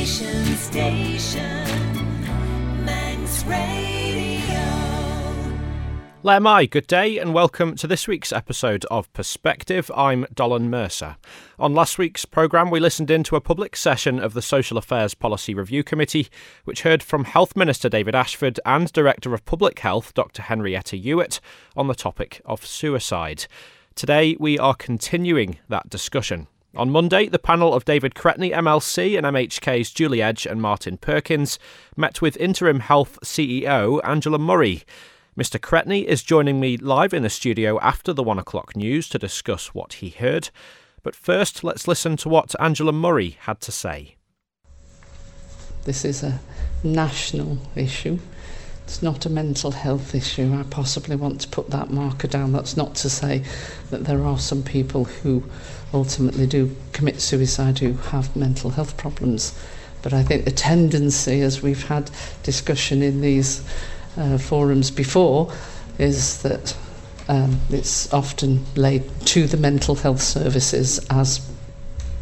Nation Station, Manx Radio. Good day and welcome to this week's episode of Perspective. I'm Dolan Mercer. On last week's programme, we listened into a public session of the Social Affairs Policy Review Committee, which heard from Health Minister David Ashford and Director of Public Health Dr Henrietta Ewart on the topic of suicide. Today, we are continuing that discussion. On Monday, the panel of David Cretney, MLC, and MHK's Julie Edge and Martin Perkins met with Interim Health CEO Angela Murray. Mr. Cretney is joining me live in the studio after the one o'clock news to discuss what he heard. But first, let's listen to what Angela Murray had to say. This is a national issue. It's not a mental health issue. I possibly want to put that marker down. That's not to say that there are some people who ultimately do commit suicide who have mental health problems. But I think the tendency, as we've had discussion in these uh, forums before, is that um, it's often laid to the mental health services as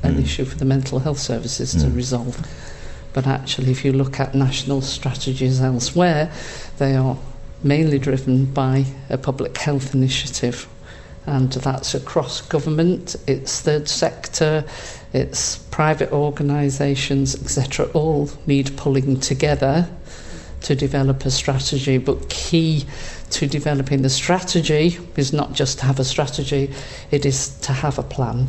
an Mm. issue for the mental health services to Mm. resolve. But actually, if you look at national strategies elsewhere, they are mainly driven by a public health initiative. And that's across government, it's third sector, it's private organisations, etc. All need pulling together to develop a strategy. But key to developing the strategy is not just to have a strategy, it is to have a plan,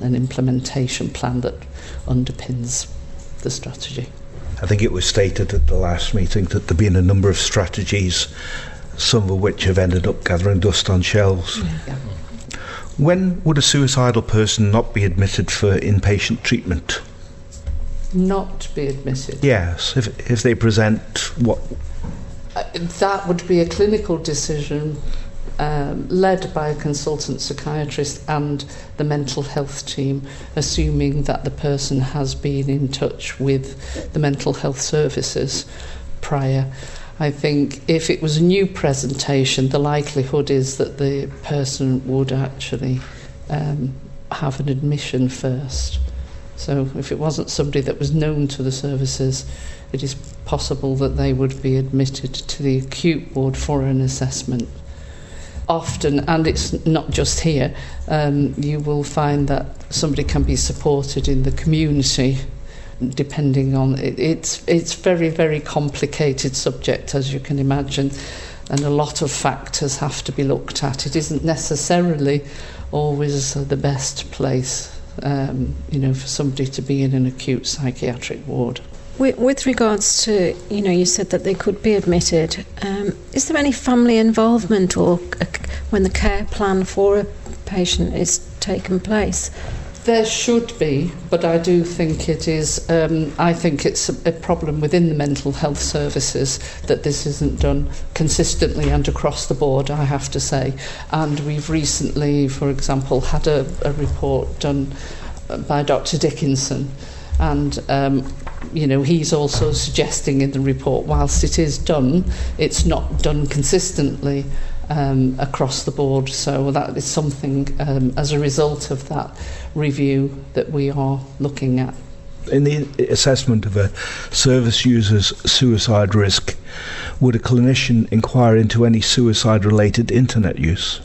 an implementation plan that underpins the strategy. I think it was stated at the last meeting that there have been a number of strategies, some of which have ended up gathering dust on shelves. Yeah. When would a suicidal person not be admitted for inpatient treatment? Not be admitted. Yes, if, if they present what. Uh, that would be a clinical decision um, led by a consultant psychiatrist and the mental health team, assuming that the person has been in touch with the mental health services prior. I think if it was a new presentation, the likelihood is that the person would actually um, have an admission first. So if it wasn't somebody that was known to the services, it is possible that they would be admitted to the acute ward for an assessment. Often, and it's not just here, um, you will find that somebody can be supported in the community depending on it. It's, it's very, very complicated subject, as you can imagine, and a lot of factors have to be looked at. It isn't necessarily always the best place um, you know, for somebody to be in an acute psychiatric ward. With, with regards to, you know, you said that they could be admitted. Um, is there any family involvement or a, when the care plan for a patient is taken place? There should be, but I do think it is. Um, I think it's a, a problem within the mental health services that this isn't done consistently and across the board. I have to say, and we've recently, for example, had a, a report done by Dr. Dickinson, and um, you know he's also suggesting in the report, whilst it is done, it's not done consistently um, across the board. So that is something um, as a result of that review that we are looking at. In the assessment of a service user's suicide risk, would a clinician inquire into any suicide related internet use?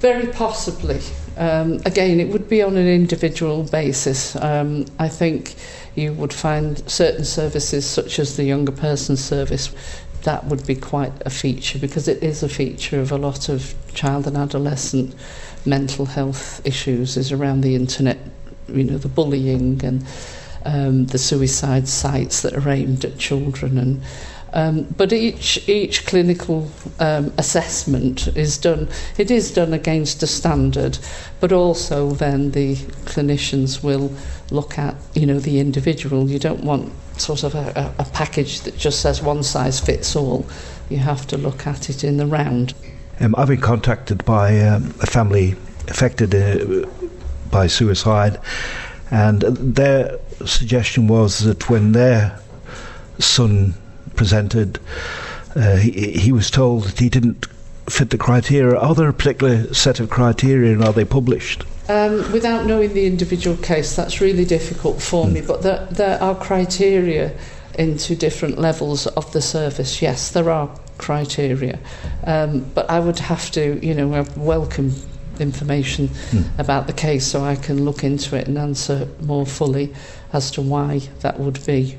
Very possibly. Um, again, it would be on an individual basis. Um, I think you would find certain services, such as the younger person service, that would be quite a feature because it is a feature of a lot of child and adolescent mental health issues is around the internet, you know, the bullying and um, the suicide sites that are aimed at children and um, but each each clinical um, assessment is done it is done against a standard but also then the clinicians will look at you know the individual. You don't want sort of a, a, package that just says one size fits all. You have to look at it in the round. Um, I've been contacted by um, a family affected uh, by suicide, and their suggestion was that when their son presented, uh, he, he was told that he didn't fit the criteria. Are there a particular set of criteria and are they published? Um, without knowing the individual case, that's really difficult for me. But there, there are criteria into different levels of the service. Yes, there are criteria. Um, but I would have to, you know, welcome information about the case so I can look into it and answer more fully as to why that would be.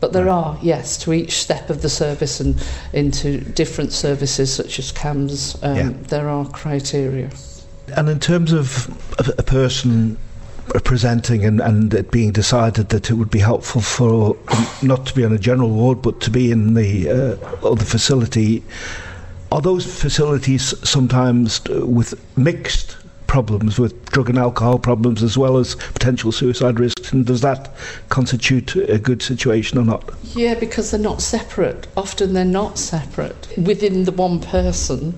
But there are, yes, to each step of the service and into different services such as CAMHS, um, Yeah. there are criteria. And in terms of a, person presenting and, and it being decided that it would be helpful for not to be on a general ward but to be in the uh, other facility, are those facilities sometimes with mixed problems with drug and alcohol problems as well as potential suicide risks and does that constitute a good situation or not? Yeah, because they're not separate. Often they're not separate. Within the one person,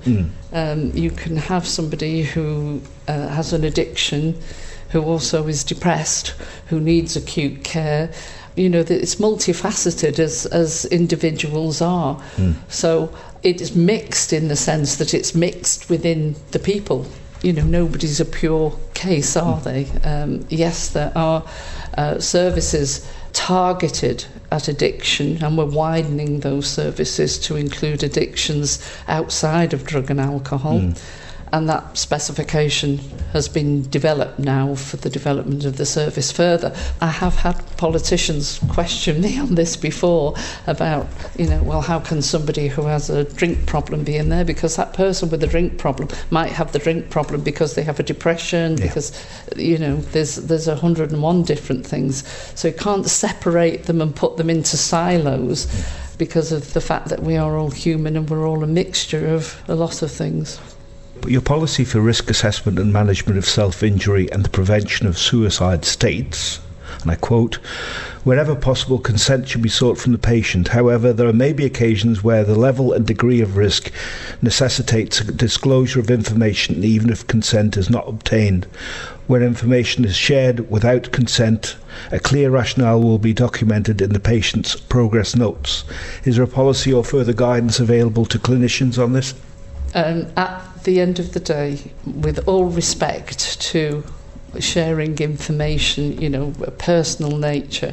um, you can have somebody who uh, has an addiction, who also is depressed, who needs acute care. You know, that it's multifaceted as, as individuals are. So it is mixed in the sense that it's mixed within the people. You know, nobody's a pure case, are they? Um, yes, there are uh, services targeted at addiction, and we're widening those services to include addictions outside of drug and alcohol. And that specification has been developed now for the development of the service further. I have had politicians question me on this before about, you know, well, how can somebody who has a drink problem be in there? Because that person with a drink problem might have the drink problem because they have a depression, Yeah. because, you know, there's there's 101 different things. So you can't separate them and put them into silos because of the fact that we are all human and we're all a mixture of a lot of things. Your policy for risk assessment and management of self injury and the prevention of suicide states, and I quote, wherever possible, consent should be sought from the patient. However, there may be occasions where the level and degree of risk necessitates disclosure of information, even if consent is not obtained. Where information is shared without consent, a clear rationale will be documented in the patient's progress notes. Is there a policy or further guidance available to clinicians on this? Um, at the end of the day, with all respect to sharing information, you know, a personal nature,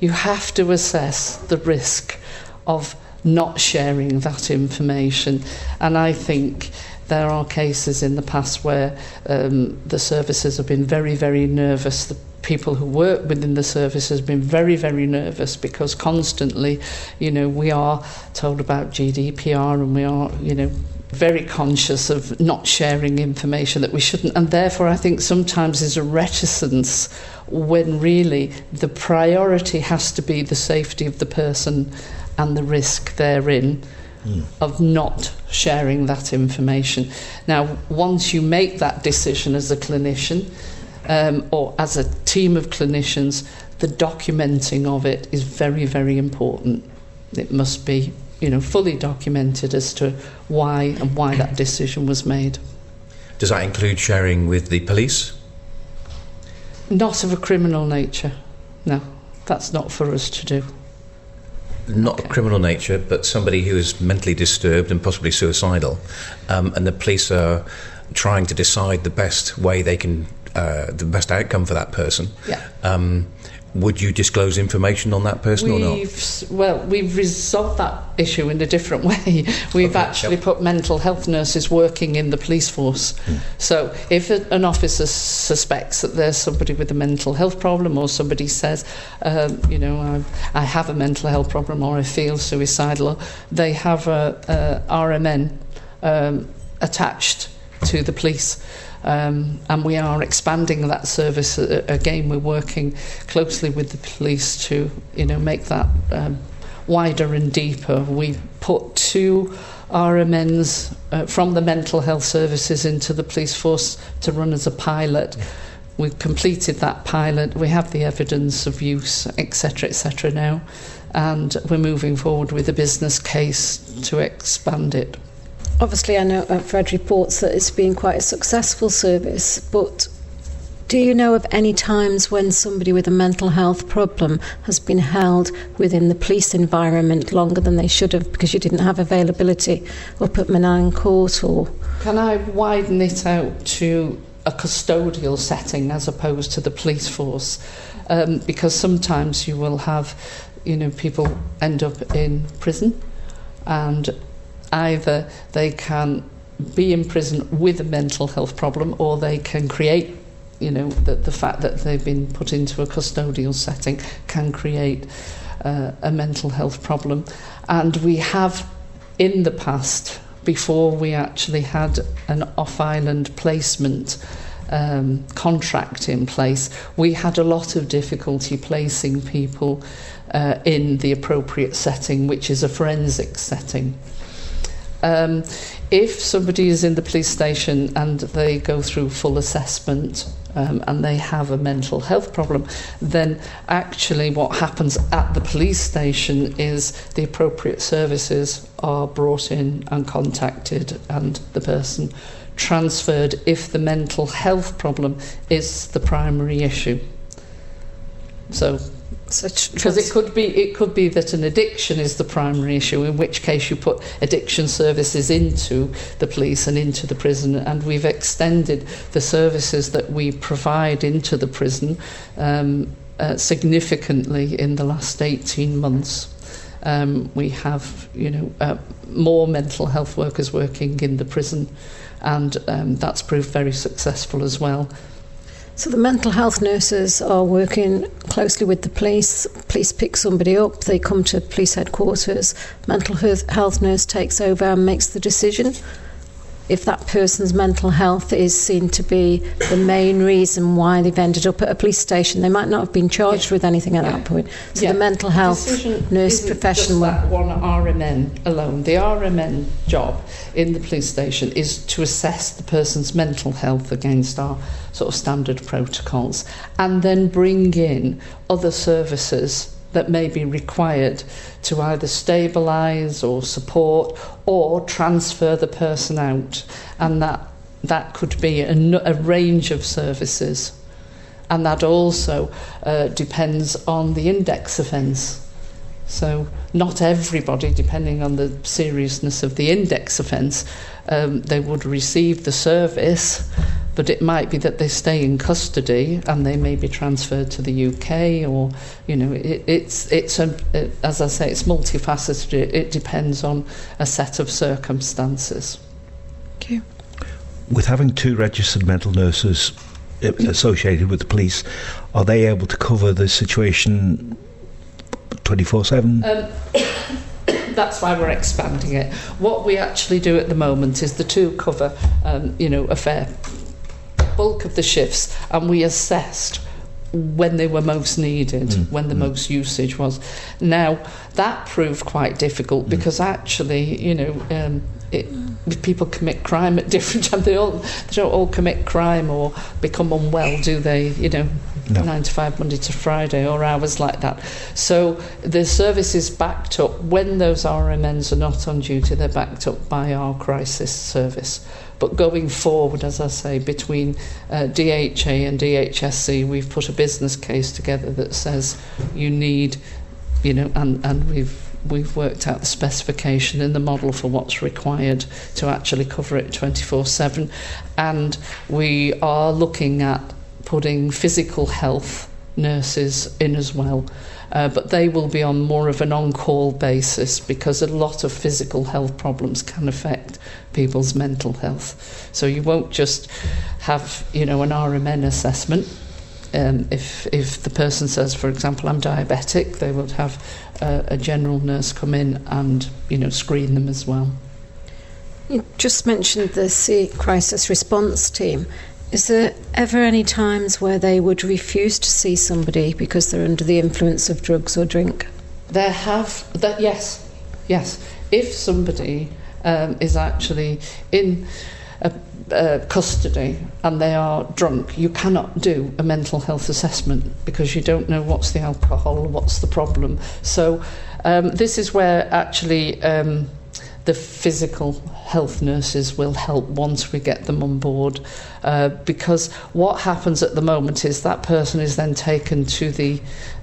you have to assess the risk of not sharing that information. And I think there are cases in the past where um, the services have been very, very nervous. The people who work within the service has been very, very nervous because constantly, you know, we are told about GDPR and we are, you know, very conscious of not sharing information that we shouldn't. And therefore, I think sometimes there's a reticence when really the priority has to be the safety of the person and the risk therein of not sharing that information. Now, once you make that decision as a clinician um, or as a team of clinicians, the documenting of it is very, very important. It must be, you know, fully documented as to why and why that decision was made. Does that include sharing with the police? Not of a criminal nature. No, that's not for us to do. Not Okay. criminal nature, but somebody who is mentally disturbed and possibly suicidal, um, and the police are trying to decide the best way they can, uh, the best outcome for that person. Yeah. Um, would you disclose information on that person or not? We've well, we've resolved that issue in a different way. We've Okay, actually yep. put mental health nurses working in the police force. So if an officer suspects that there's somebody with a mental health problem, or somebody says, um, you know, I, I have a mental health problem, or I feel suicidal, they have a, a RMN um, attached to the police. Um, and we are expanding that service uh, again. We're working closely with the police to, you know, make that um, wider and deeper. We put two RMNs uh, from the mental health services into the police force to run as a pilot. We've completed that pilot. We have the evidence of use, etc., etc. now, and we're moving forward with a business case to expand it. Obviously, I know read reports that it's been quite a successful service, but do you know of any times when somebody with a mental health problem has been held within the police environment longer than they should have because you didn't have availability up at Manannan Court or? Can I widen it out to a custodial setting as opposed to the police force, um, because sometimes you will have, you know, people end up in prison, and either they can be in prison with a mental health problem, or they can create. You know, the, the fact that they've been put into a custodial setting can create uh, a mental health problem. And we have, in the past, before we actually had an off island placement um, contract in place, we had a lot of difficulty placing people uh, in the appropriate setting, which is a forensic setting. Um, if somebody is in the police station and they go through full assessment um, and they have a mental health problem, then actually what happens at the police station is the appropriate services are brought in and contacted, and the person transferred if the mental health problem is the primary issue. So Such because it could be it could be that an addiction is the primary issue in which case you put addiction services into the police and into the prison and we've extended the services that we provide into the prison um, uh, significantly in the last 18 months. Um, we have you know uh, more mental health workers working in the prison and um, that's proved very successful as well So the mental health nurses are working closely with the police. Police pick somebody up, they come to police headquarters. Mental health nurse takes over and makes the decision. If that person's mental health is seen to be the main reason why they've ended up at a police station, they might not have been charged Yeah. with anything at Yeah. that point. So Yeah. the mental health Decision nurse isn't profession just that one RMN alone. The RMN job in the police station is to assess the person's mental health against our sort of standard protocols and then bring in other services that may be required to either stabilise or support or transfer the person out and that that could be a, a range of services and that also uh, depends on the index offence. So, not everybody, depending on the seriousness of the index offence, um, they would receive the service, but it might be that they stay in custody and they may be transferred to the UK, or you know, it, it's it's a, it, as I say, it's multifaceted. It, it depends on a set of circumstances. Thank you. With having two registered mental nurses uh, associated with the police, are they able to cover the situation 24 7? Um, that's why we're expanding it. What we actually do at the moment is the two cover, um, you know, a fair bulk of the shifts, and we assessed when they were most needed, mm. when the mm. most usage was. Now that proved quite difficult mm. because actually, you know. Um, it, people commit crime at different times. They all they don't all commit crime or become unwell, do they? You know, No. nine to five Monday to Friday or hours like that. So the service is backed up when those RMNs are not on duty. They're backed up by our crisis service. But going forward, as I say, between uh, DHA and DHSC, we've put a business case together that says you need, you know, and, and we've we've worked out the specification in the model for what's required to actually cover it 24/7 and we are looking at putting physical health nurses in as well uh, but they will be on more of an on-call basis because a lot of physical health problems can affect people's mental health so you won't just have you know an RMN assessment um, if if the person says, for example, I'm diabetic, they would have uh, a general nurse come in and you know screen them as well. You just mentioned the C crisis response team. Is there ever any times where they would refuse to see somebody because they're under the influence of drugs or drink? There have that yes, yes. If somebody um, is actually in a, uh, custody and they are drunk, you cannot do a mental health assessment because you don't know what's the alcohol, what's the problem. So um, this is where actually um, the physical health nurses will help once we get them on board uh, because what happens at the moment is that person is then taken to the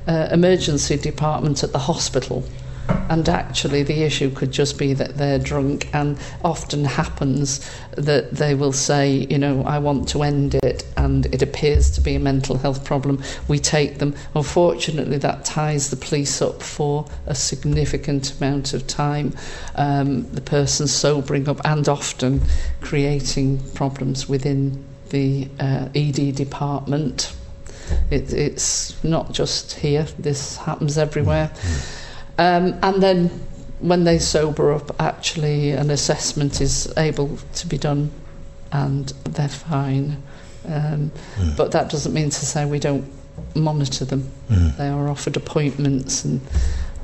uh, emergency department at the hospital and actually the issue could just be that they're drunk and often happens that they will say you know I want to end it and it appears to be a mental health problem. We take them. Unfortunately that ties the police up for a significant amount of time um, the person sobering up and often creating problems within the uh, ED department. It, it's not just here. This happens everywhere um, and then when they sober up, actually an assessment is able to be done and they're fine. Um, Mm. But that doesn't mean to say we don't monitor them. Mm. They are offered appointments and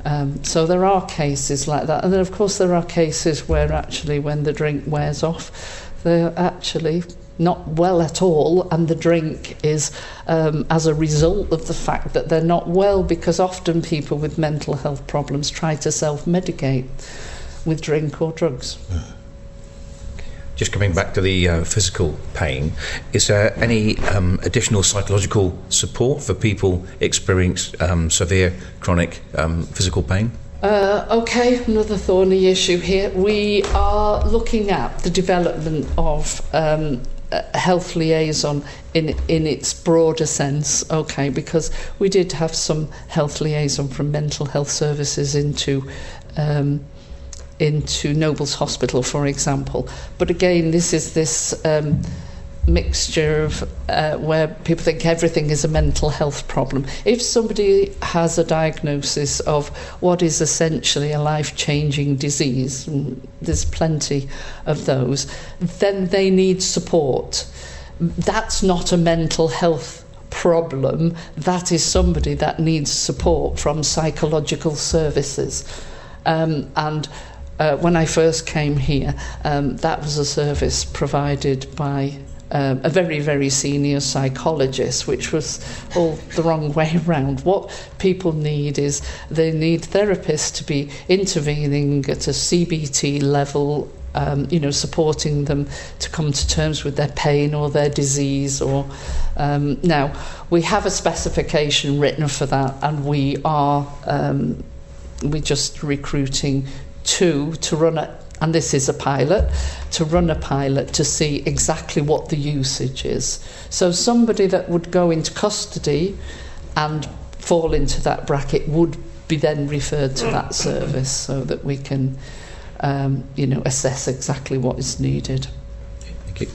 um, so there are cases like that. And then of course there are cases where actually when the drink wears off, they're actually not well at all and the drink is um, as a result of the fact that they're not well because often people with mental health problems try to self-medicate with drink or drugs. Just coming back to the uh, physical pain, is there any um, additional psychological support for people experiencing um, severe chronic um, physical pain? Uh, okay, another thorny issue here. We are looking at the development of um, health liaison in in its broader sense. Okay, because we did have some health liaison from mental health services into. Um, into Nobles Hospital, for example. But again, this is this um, mixture of uh, where people think everything is a mental health problem. If somebody has a diagnosis of what is essentially a life changing disease, there's plenty of those, then they need support. That's not a mental health problem, that is somebody that needs support from psychological services. Um, and uh, when I first came here, um, that was a service provided by um, a very, very senior psychologist, which was all the wrong way around. What people need is they need therapists to be intervening at a CBT level. Um, you know, supporting them to come to terms with their pain or their disease. Or um, now we have a specification written for that, and we are um, we're just recruiting two to run a and this is a pilot to run a pilot to see exactly what the usage is. So somebody that would go into custody and fall into that bracket would be then referred to that service so that we can um, you know assess exactly what is needed. Thank you.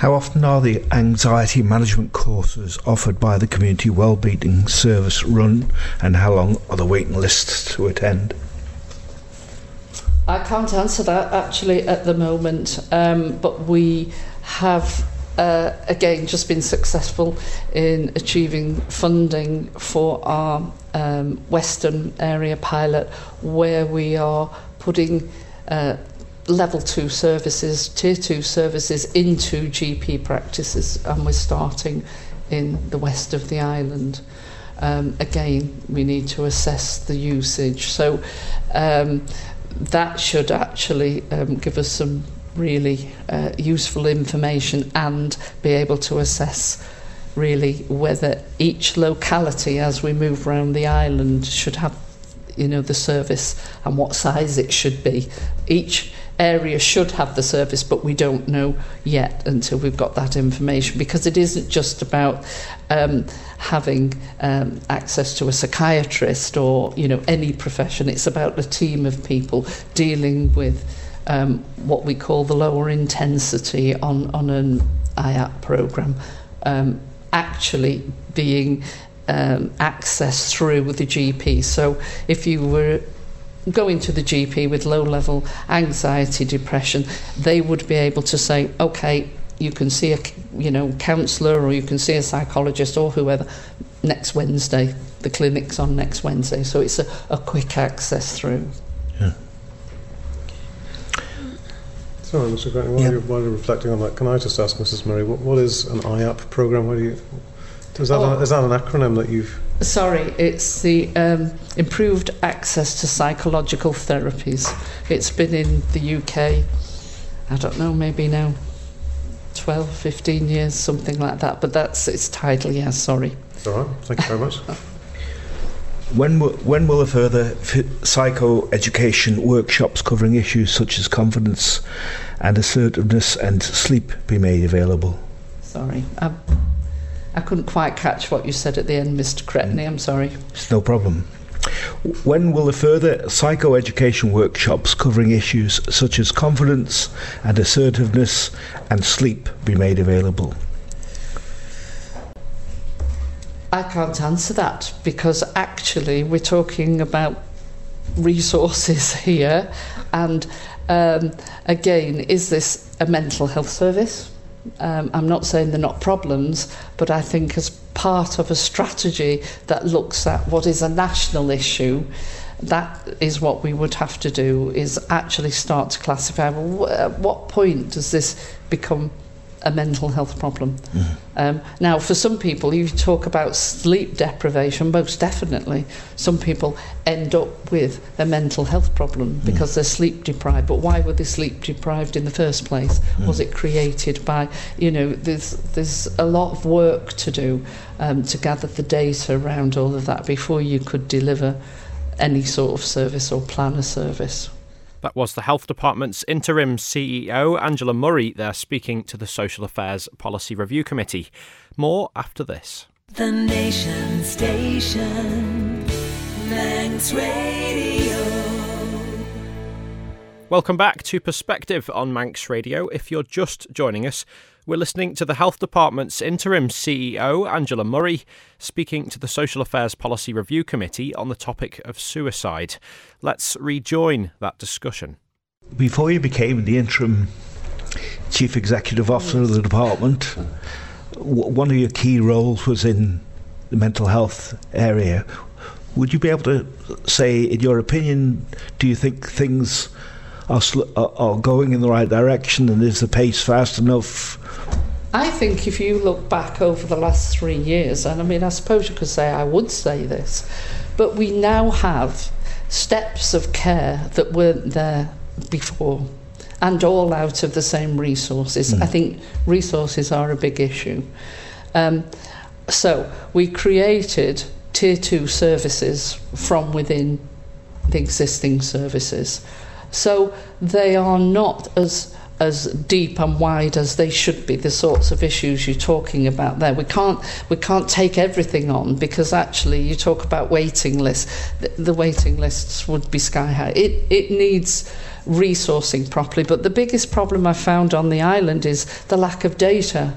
How often are the anxiety management courses offered by the Community Wellbeing Service run, and how long are the waiting lists to attend? I can't answer that actually at the moment, um, but we have uh, again just been successful in achieving funding for our um, Western area pilot, where we are putting uh, level two services, tier two services into GP practices, and we're starting in the west of the island. Um, again, we need to assess the usage. So um, that should actually um, give us some really uh, useful information and be able to assess really whether each locality as we move around the island should have you know the service and what size it should be each area should have the service but we don't know yet until we've got that information because it isn't just about um, having um, access to a psychiatrist or you know any profession. It's about a team of people dealing with um, what we call the lower intensity on on an IAP program. Um, actually being um, accessed through with the GP so if you were going to the GP with low level anxiety depression they would be able to say okay you can see a you know counselor or you can see a psychologist or whoever next Wednesday the clinic's on next Wednesday so it's a, a quick access through Yeah. Sorry, Mr. Grantley, while, Yeah. you're, while you're reflecting on that, can I just ask Mrs. Murray, what, what is an IAP program? What do you, is, that Oh. a, is that an acronym that you've... Sorry, it's the um, improved access to psychological therapies. It's been in the UK, I don't know, maybe now 12, 15 years, something like that. But that's its title, yeah, sorry. It's all right, thank you very much. When will, when will a further f- psychoeducation workshops covering issues such as confidence and assertiveness and sleep be made available? Sorry, I, I couldn't quite catch what you said at the end, Mr. Cretney. I'm sorry. It's no problem. When will the further psychoeducation workshops covering issues such as confidence and assertiveness and sleep be made available? I can't answer that because actually we're talking about resources here, and um, again, is this a mental health service? Um, I'm not saying they're not problems, but I think as part of a strategy that looks at what is a national issue, that is what we would have to do is actually start to classify well, at what point does this become a mental health problem. Mm-hmm. Um, now, for some people, you talk about sleep deprivation, most definitely. Some people end up with a mental health problem because mm. they're sleep deprived. But why were they sleep deprived in the first place? Mm. Was it created by, you know, there's, there's a lot of work to do um, to gather the data around all of that before you could deliver any sort of service or plan a service. That was the Health Department's interim CEO, Angela Murray, there speaking to the Social Affairs Policy Review Committee. More after this. The Nation Station, Manx Radio. Welcome back to Perspective on Manx Radio. If you're just joining us, we're listening to the Health Department's interim CEO, Angela Murray, speaking to the Social Affairs Policy Review Committee on the topic of suicide. Let's rejoin that discussion. Before you became the interim Chief Executive Officer of the department, one of your key roles was in the mental health area. Would you be able to say, in your opinion, do you think things are, sl- are going in the right direction and is the pace fast enough I think if you look back over the last three years, and I mean, I suppose you could say I would say this, but we now have steps of care that weren't there before and all out of the same resources. Mm. I think resources are a big issue. Um, so we created tier two services from within the existing services. So they are not as as deep and wide as they should be the sorts of issues you're talking about there. We can't we can't take everything on because actually you talk about waiting lists. The, the waiting lists would be sky high. It it needs resourcing properly but the biggest problem i found on the island is the lack of data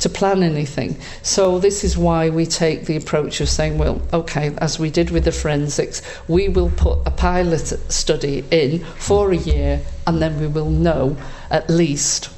to plan anything. So this is why we take the approach of saying, well, okay, as we did with the forensics, we will put a pilot study in for a year and then we will know at least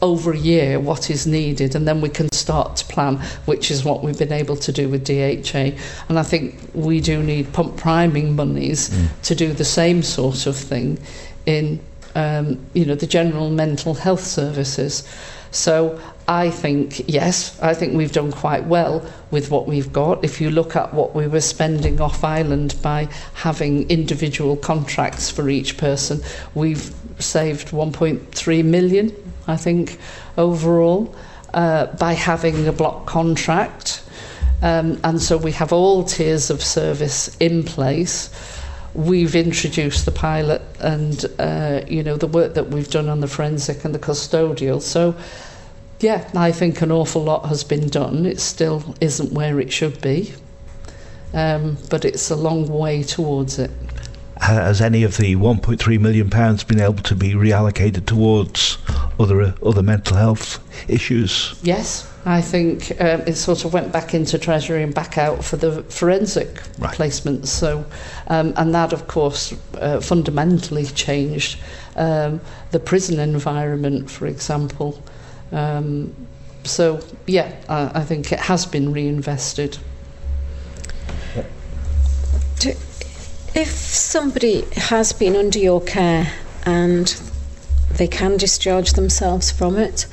over a year what is needed and then we can start to plan which is what we've been able to do with DHA and I think we do need pump priming monies mm. to do the same sort of thing in um, you know the general mental health services so I think, yes, I think we've done quite well with what we've got. If you look at what we were spending off island by having individual contracts for each person, we've saved 1.3 million, I think, overall, uh, by having a block contract. Um, and so we have all tiers of service in place. We've introduced the pilot and, uh, you know, the work that we've done on the forensic and the custodial. So yeah, I think an awful lot has been done. It still isn't where it should be, um, but it's a long way towards it. Has any of the 1.3 million pounds been able to be reallocated towards other other mental health issues? Yes, I think um, it sort of went back into Treasury and back out for the forensic right. placements. So, um, and that, of course, uh, fundamentally changed um, the prison environment, for example. Um, so, yeah, I, I think it has been reinvested. If somebody has been under your care and they can discharge themselves from it,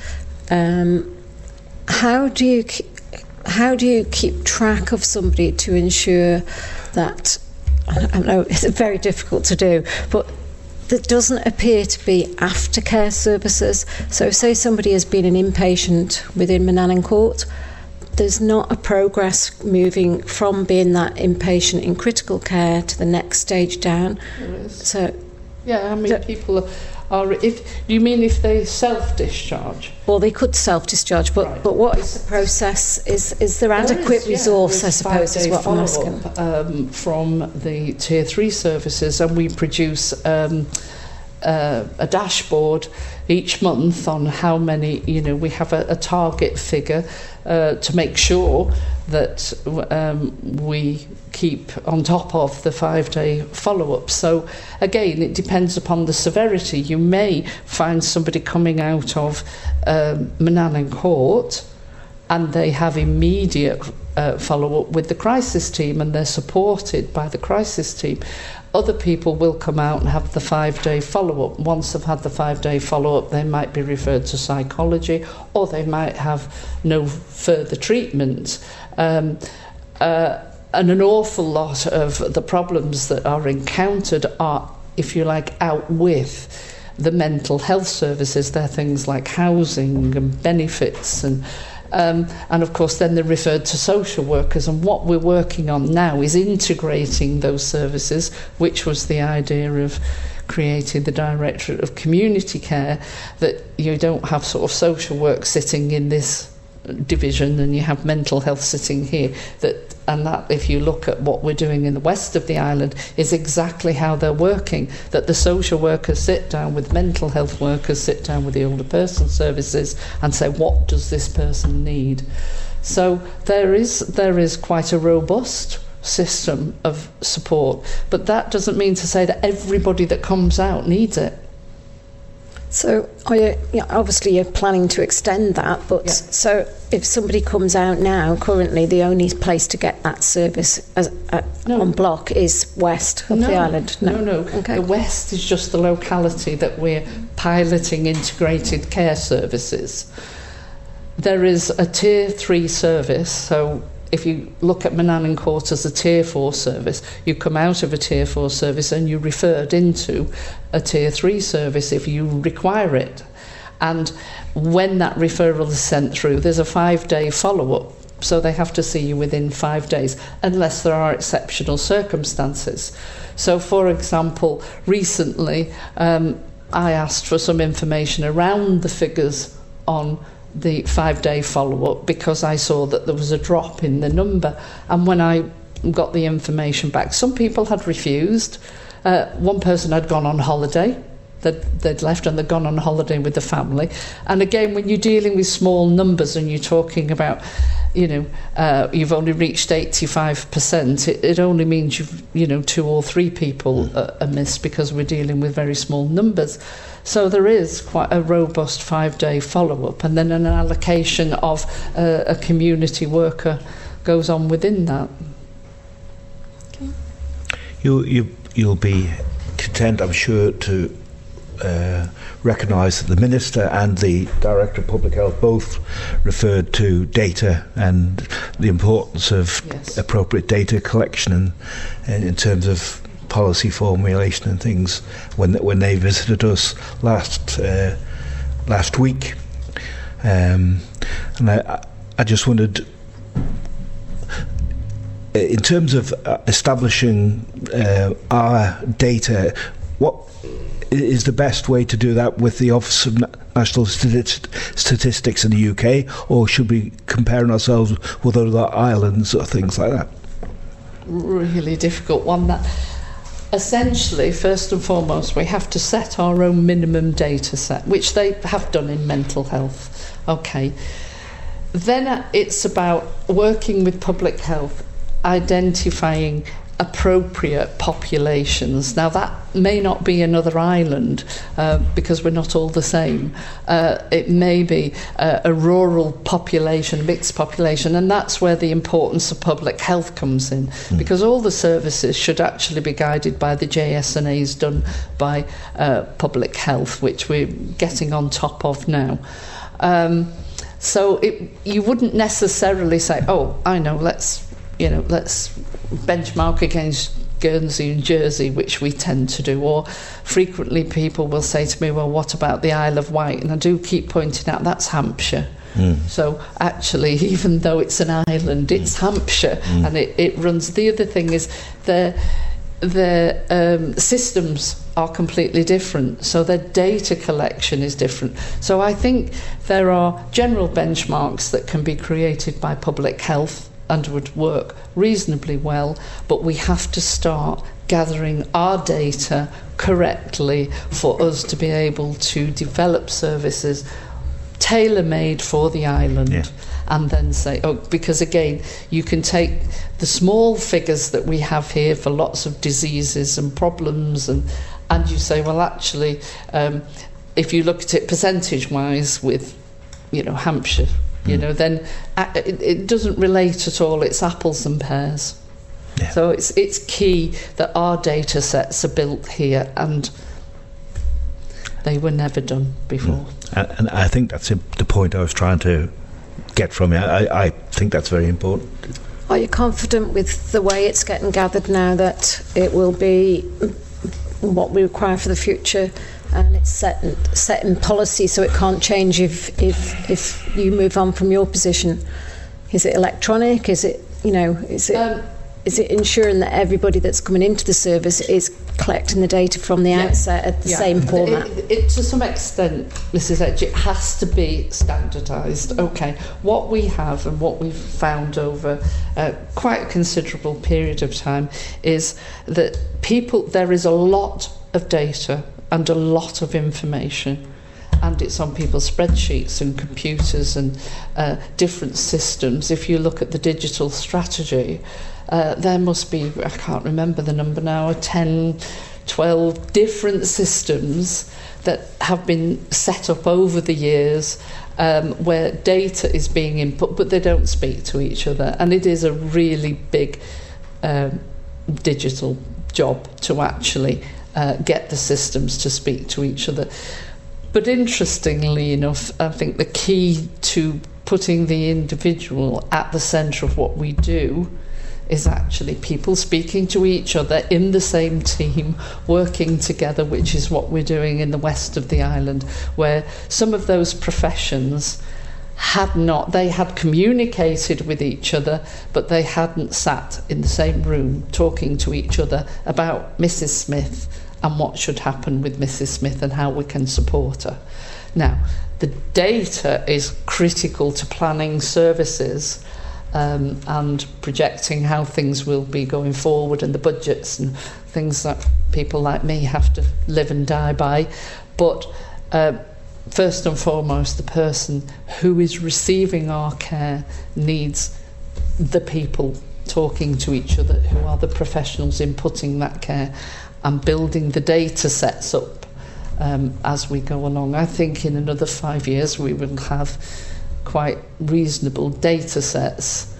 um, how do you how do you keep track of somebody to ensure that I know it's very difficult to do, but that doesn't appear to be aftercare services. So, say somebody has been an inpatient within Manannan Court, there's not a progress moving from being that inpatient in critical care to the next stage down. So, Yeah, I mean, So- people are. If you mean if they self-discharge? well, they could self-discharge, but Right. but what is the process? Is is there There adequate is, yeah, resource? I suppose is what I'm asking. Um, from the tier three services, and we produce um, uh, a dashboard each month on how many. You know, we have a, a target figure uh, to make sure that um, we keep on top of the five day follow up. So, again, it depends upon the severity. You may find somebody coming out of um, Manannan Court and they have immediate uh, follow up with the crisis team and they're supported by the crisis team. Other people will come out and have the five day follow up. Once they've had the five day follow up, they might be referred to psychology or they might have no further treatment. Um, uh, and an awful lot of the problems that are encountered are, if you like, out with the mental health services. They're things like housing and benefits and Um, and of course, then they're referred to social workers. And what we're working on now is integrating those services, which was the idea of creating the Directorate of Community Care, that you don't have sort of social work sitting in this division and you have mental health sitting here that and that if you look at what we're doing in the west of the island is exactly how they're working that the social workers sit down with mental health workers sit down with the older person services and say what does this person need? So there is there is quite a robust system of support but that doesn't mean to say that everybody that comes out needs it So, are you, yeah, obviously, you're planning to extend that, but Yeah. so if somebody comes out now, currently the only place to get that service as, uh, No. on block is west of the island. No, No, no. Okay. The West is just the locality that we're piloting integrated care services. There is a tier three service, so if you look at Manannan Court as a tier four service, you come out of a tier four service and you're referred into a tier three service if you require it. And when that referral is sent through, there's a five day follow up. So they have to see you within five days, unless there are exceptional circumstances. So, for example, recently um, I asked for some information around the figures on the five day follow up because I saw that there was a drop in the number. And when I got the information back, some people had refused. Uh, one person had gone on holiday. They'd, they'd left and they'd gone on holiday with the family. And again, when you're dealing with small numbers and you're talking about, you know, uh, you've only reached 85%, it, it only means you've, you know, two or three people uh, are missed because we're dealing with very small numbers. So there is quite a robust five day follow up, and then an allocation of uh, a community worker goes on within that. You, you, you'll be content, I'm sure, to uh, recognise that the Minister and the Director of Public Health both referred to data and the importance of Yes. appropriate data collection and, and in terms of policy formulation and things when when they visited us last uh, last week. Um, and I, I just wondered uh, in terms of uh, establishing uh, our data, what is the best way to do that with the Office of National Statistics in the UK, or should we comparing ourselves with other islands or things like that? really difficult one that essentially first and foremost we have to set our own minimum data set which they have done in mental health okay then uh, it's about working with public health identifying appropriate populations. Now that may not be another island uh, because we're not all the same. Uh, it may be uh, a rural population mixed population and that's where the importance of public health comes in. Because all the services should actually be guided by the JSNAs done by uh, public health which we're getting on top of now. Um, so it, you wouldn't necessarily say, "Oh, I know. Let's, you know, let's benchmark against Guernsey and Jersey, which we tend to do." Or frequently, people will say to me, "Well, what about the Isle of Wight?" And I do keep pointing out that's Hampshire. Hmm. So actually, even though it's an island, it's hmm. Hampshire, hmm. and it, it runs. The other thing is the the um, systems are completely different, so their data collection is different. So I think there are general benchmarks that can be created by public health and would work reasonably well, but we have to start gathering our data correctly for us to be able to develop services tailor made for the island. Yeah. And then say, oh, because again, you can take the small figures that we have here for lots of diseases and problems, and and you say, well, actually, um, if you look at it percentage wise with, you know, Hampshire, you know, then uh, it, it doesn't relate at all. It's apples and pears. Yeah. So it's it's key that our data sets are built here and they were never done before. And, and I think that's the the point I was trying to get from you. I, I think that's very important. Are you confident with the way it's getting gathered now that it will be what we require for the future and it's set in, set in policy so it can't change if, if, if you move on from your position? Is it electronic? Is it, you know, is it, Um, is it ensuring that everybody that's coming into the service is collecting the data from the Yeah. outset at the Yeah. same format? It, it, to some extent, Mrs. Edge, it has to be standardised. Okay, what we have and what we've found over uh, quite a considerable period of time is that people, there is a lot of data and a lot of information. And it's on people's spreadsheets and computers and uh, different systems. If you look at the digital strategy, uh, there must be, I can't remember the number now, 10, 12 different systems that have been set up over the years um, where data is being input, but they don't speak to each other. And it is a really big um, digital job to actually uh, get the systems to speak to each other. But interestingly enough, I think the key to putting the individual at the centre of what we do is actually people speaking to each other in the same team, working together, which is what we're doing in the west of the island, where some of those professions had not, they had communicated with each other, but they hadn't sat in the same room talking to each other about Mrs. Smith and what should happen with Mrs. Smith and how we can support her. Now, the data is critical to planning services um, and projecting how things will be going forward and the budgets and things that people like me have to live and die by. But uh, first and foremost, the person who is receiving our care needs the people talking to each other who are the professionals inputting that care and building the data sets up um, as we go along. I think in another five years we will have quite reasonable data sets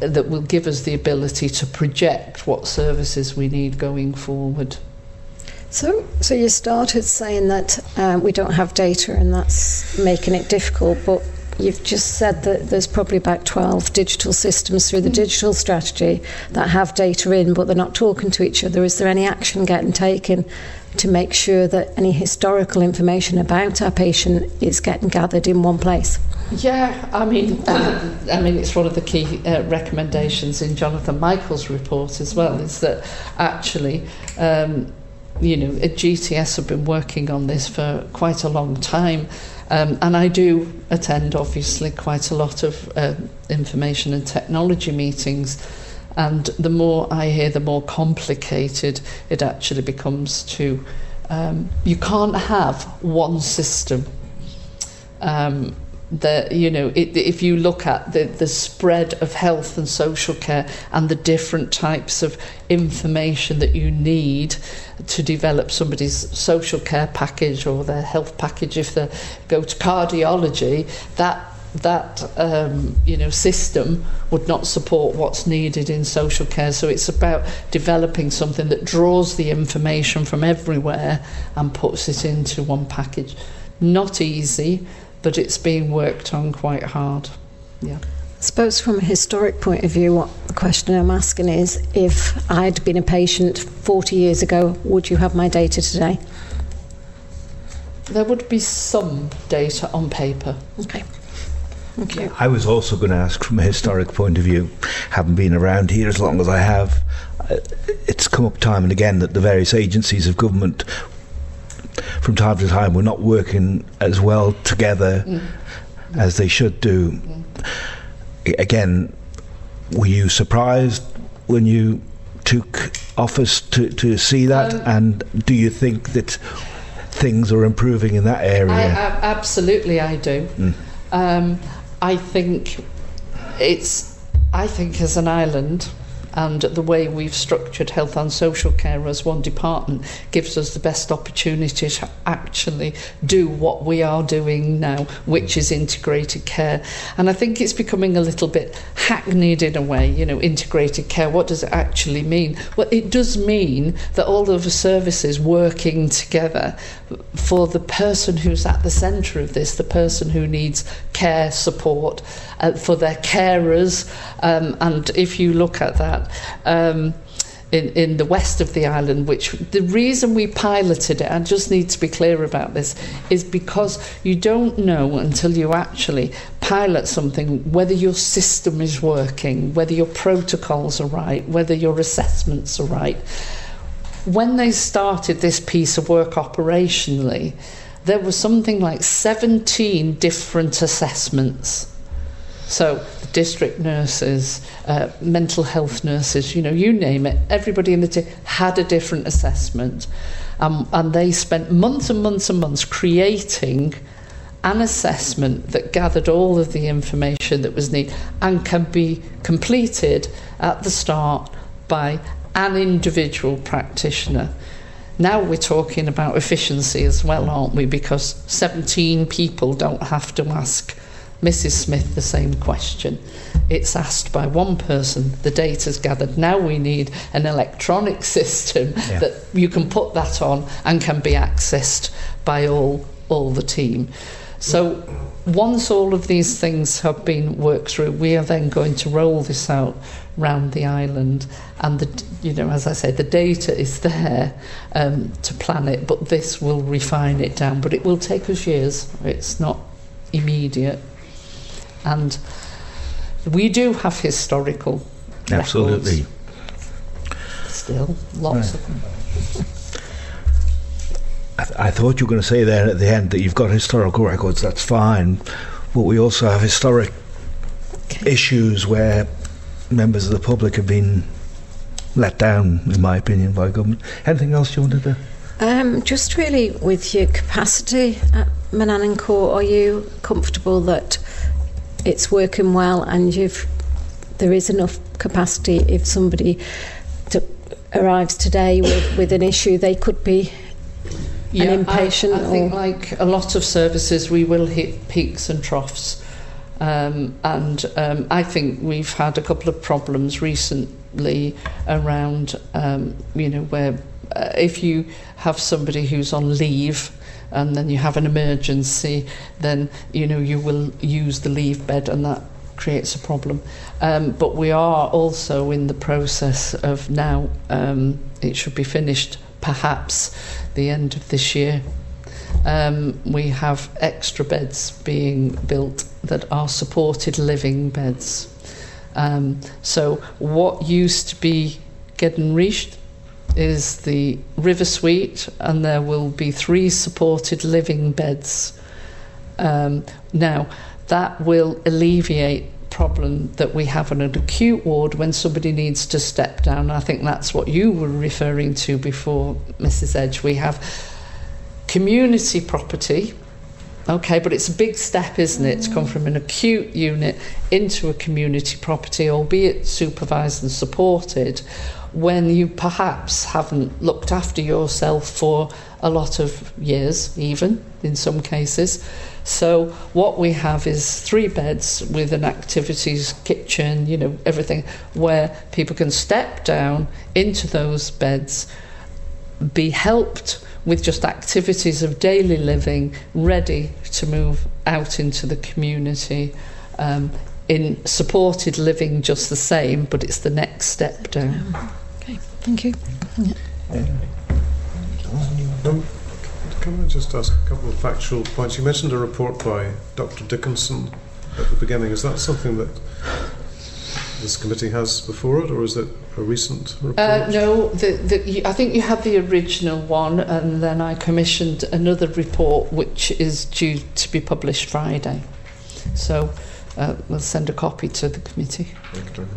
that will give us the ability to project what services we need going forward. So, so you started saying that um, we don't have data and that's making it difficult, but you've just said that there's probably about 12 digital systems through the digital strategy that have data in, but they're not talking to each other. Is there any action getting taken to make sure that any historical information about our patient is getting gathered in one place? Yeah, I mean, I mean, it's one of the key uh, recommendations in Jonathan Michael's report as well. Is that actually, um, you know, at GTS have been working on this for quite a long time, um, and I do attend obviously quite a lot of uh, information and technology meetings. And the more I hear, the more complicated it actually becomes. To um, you can't have one system um, the you know it, if you look at the the spread of health and social care and the different types of information that you need to develop somebody's social care package or their health package if they go to cardiology that that um, you know system would not support what's needed in social care. So it's about developing something that draws the information from everywhere and puts it into one package. Not easy but it's being worked on quite hard. Yeah. I suppose from a historic point of view, what the question I'm asking is if I'd been a patient 40 years ago, would you have my data today? There would be some data on paper. Okay. Thank you. I was also going to ask from a historic point of view, having been around here as long as I have, uh, it's come up time and again that the various agencies of government from time to time were not working as well together as they should do. A- Again, were you surprised when you took office to, to see that? Um, and do you think that things are improving in that area? I, I, absolutely, I do. Um, I think it's. I think as an island, and the way we've structured health and social care as one department gives us the best opportunity to actually do what we are doing now, which is integrated care. And I think it's becoming a little bit hackneyed in a way. You know, integrated care. What does it actually mean? Well, it does mean that all of the services working together for the person who's at the centre of this, the person who needs care support, uh, for their carers. Um, and if you look at that, um, in, in the west of the island, which the reason we piloted it, I just need to be clear about this, is because you don't know until you actually pilot something whether your system is working, whether your protocols are right, whether your assessments are right when they started this piece of work operationally, there was something like 17 different assessments. So, district nurses, uh, mental health nurses, you know, you name it, everybody in the team had a different assessment. Um, and they spent months and months and months creating an assessment that gathered all of the information that was needed and can be completed at the start by an individual practitioner. Now we're talking about efficiency as well, aren't we? Because 17 people don't have to ask Mrs. Smith the same question. It's asked by one person, the data's gathered. Now we need an electronic system Yeah. that you can put that on and can be accessed by all, all the team. So once all of these things have been worked through, we are then going to roll this out round the island. And the, you know, as I said, the data is there um, to plan it, but this will refine it down. But it will take us years. It's not immediate. And we do have historical Absolutely. records still, lots of them. I, th- I thought you were going to say there at the end that you've got historical records. That's fine, but we also have historic issues where members of the public have been let down, in my opinion, by government. Anything else you wanted to? Um, just really with your capacity at Manannan Court, are you comfortable that it's working well and you've there is enough capacity if somebody to, arrives today with, with an issue they could be an inpatient I, I think like a lot of services, we will hit peaks and troughs. Um, and um, I think we've had a couple of problems recently around, um, you know, where uh, if you have somebody who's on leave and then you have an emergency, then, you know, you will use the leave bed and that creates a problem. Um, but we are also in the process of now, um, it should be finished perhaps the end of this year. Um, we have extra beds being built that are supported living beds. Um, so, what used to be getting reached is the river suite, and there will be three supported living beds. Um, now, that will alleviate problem that we have in an acute ward when somebody needs to step down. I think that's what you were referring to before, Mrs. Edge. We have community property. Okay, but it's a big step, isn't it, to come from an acute unit into a community property, albeit supervised and supported, when you perhaps haven't looked after yourself for a lot of years, even in some cases. So, what we have is three beds with an activities kitchen, you know, everything, where people can step down into those beds be helped with just activities of daily living, ready to move out into the community. Um, in supported living, just the same, but it's the next step down. Okay, thank you. Um, can I just ask a couple of factual points? You mentioned a report by Dr. Dickinson at the beginning. Is that something that this committee has before it, or is it a recent report? Uh, no, the, the, I think you had the original one, and then I commissioned another report which is due to be published Friday. So uh, we'll send a copy to the committee.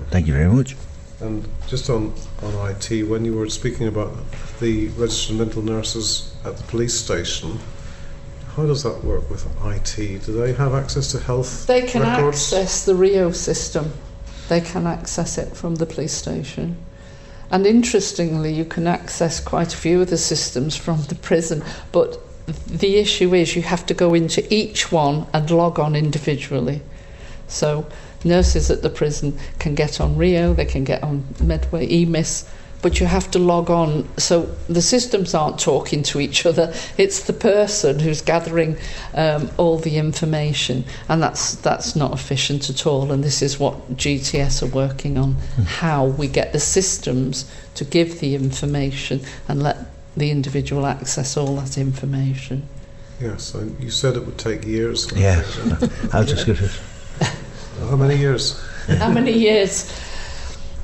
Thank you very much. Thank you very much. And just on, on IT, when you were speaking about the registered mental nurses at the police station, how does that work with IT? Do they have access to health They can records? access the Rio system. They can access it from the police station. And interestingly, you can access quite a few of the systems from the prison, but the issue is you have to go into each one and log on individually. So nurses at the prison can get on Rio, they can get on Medway, EMIS, but you have to log on. So the systems aren't talking to each other. It's the person who's gathering um, all the information, and that's that's not efficient at all. And this is what GTS are working on: how we get the systems to give the information and let the individual access all that information. Yes, and you said it would take years. Yes. I was just going to. How many years? How many years?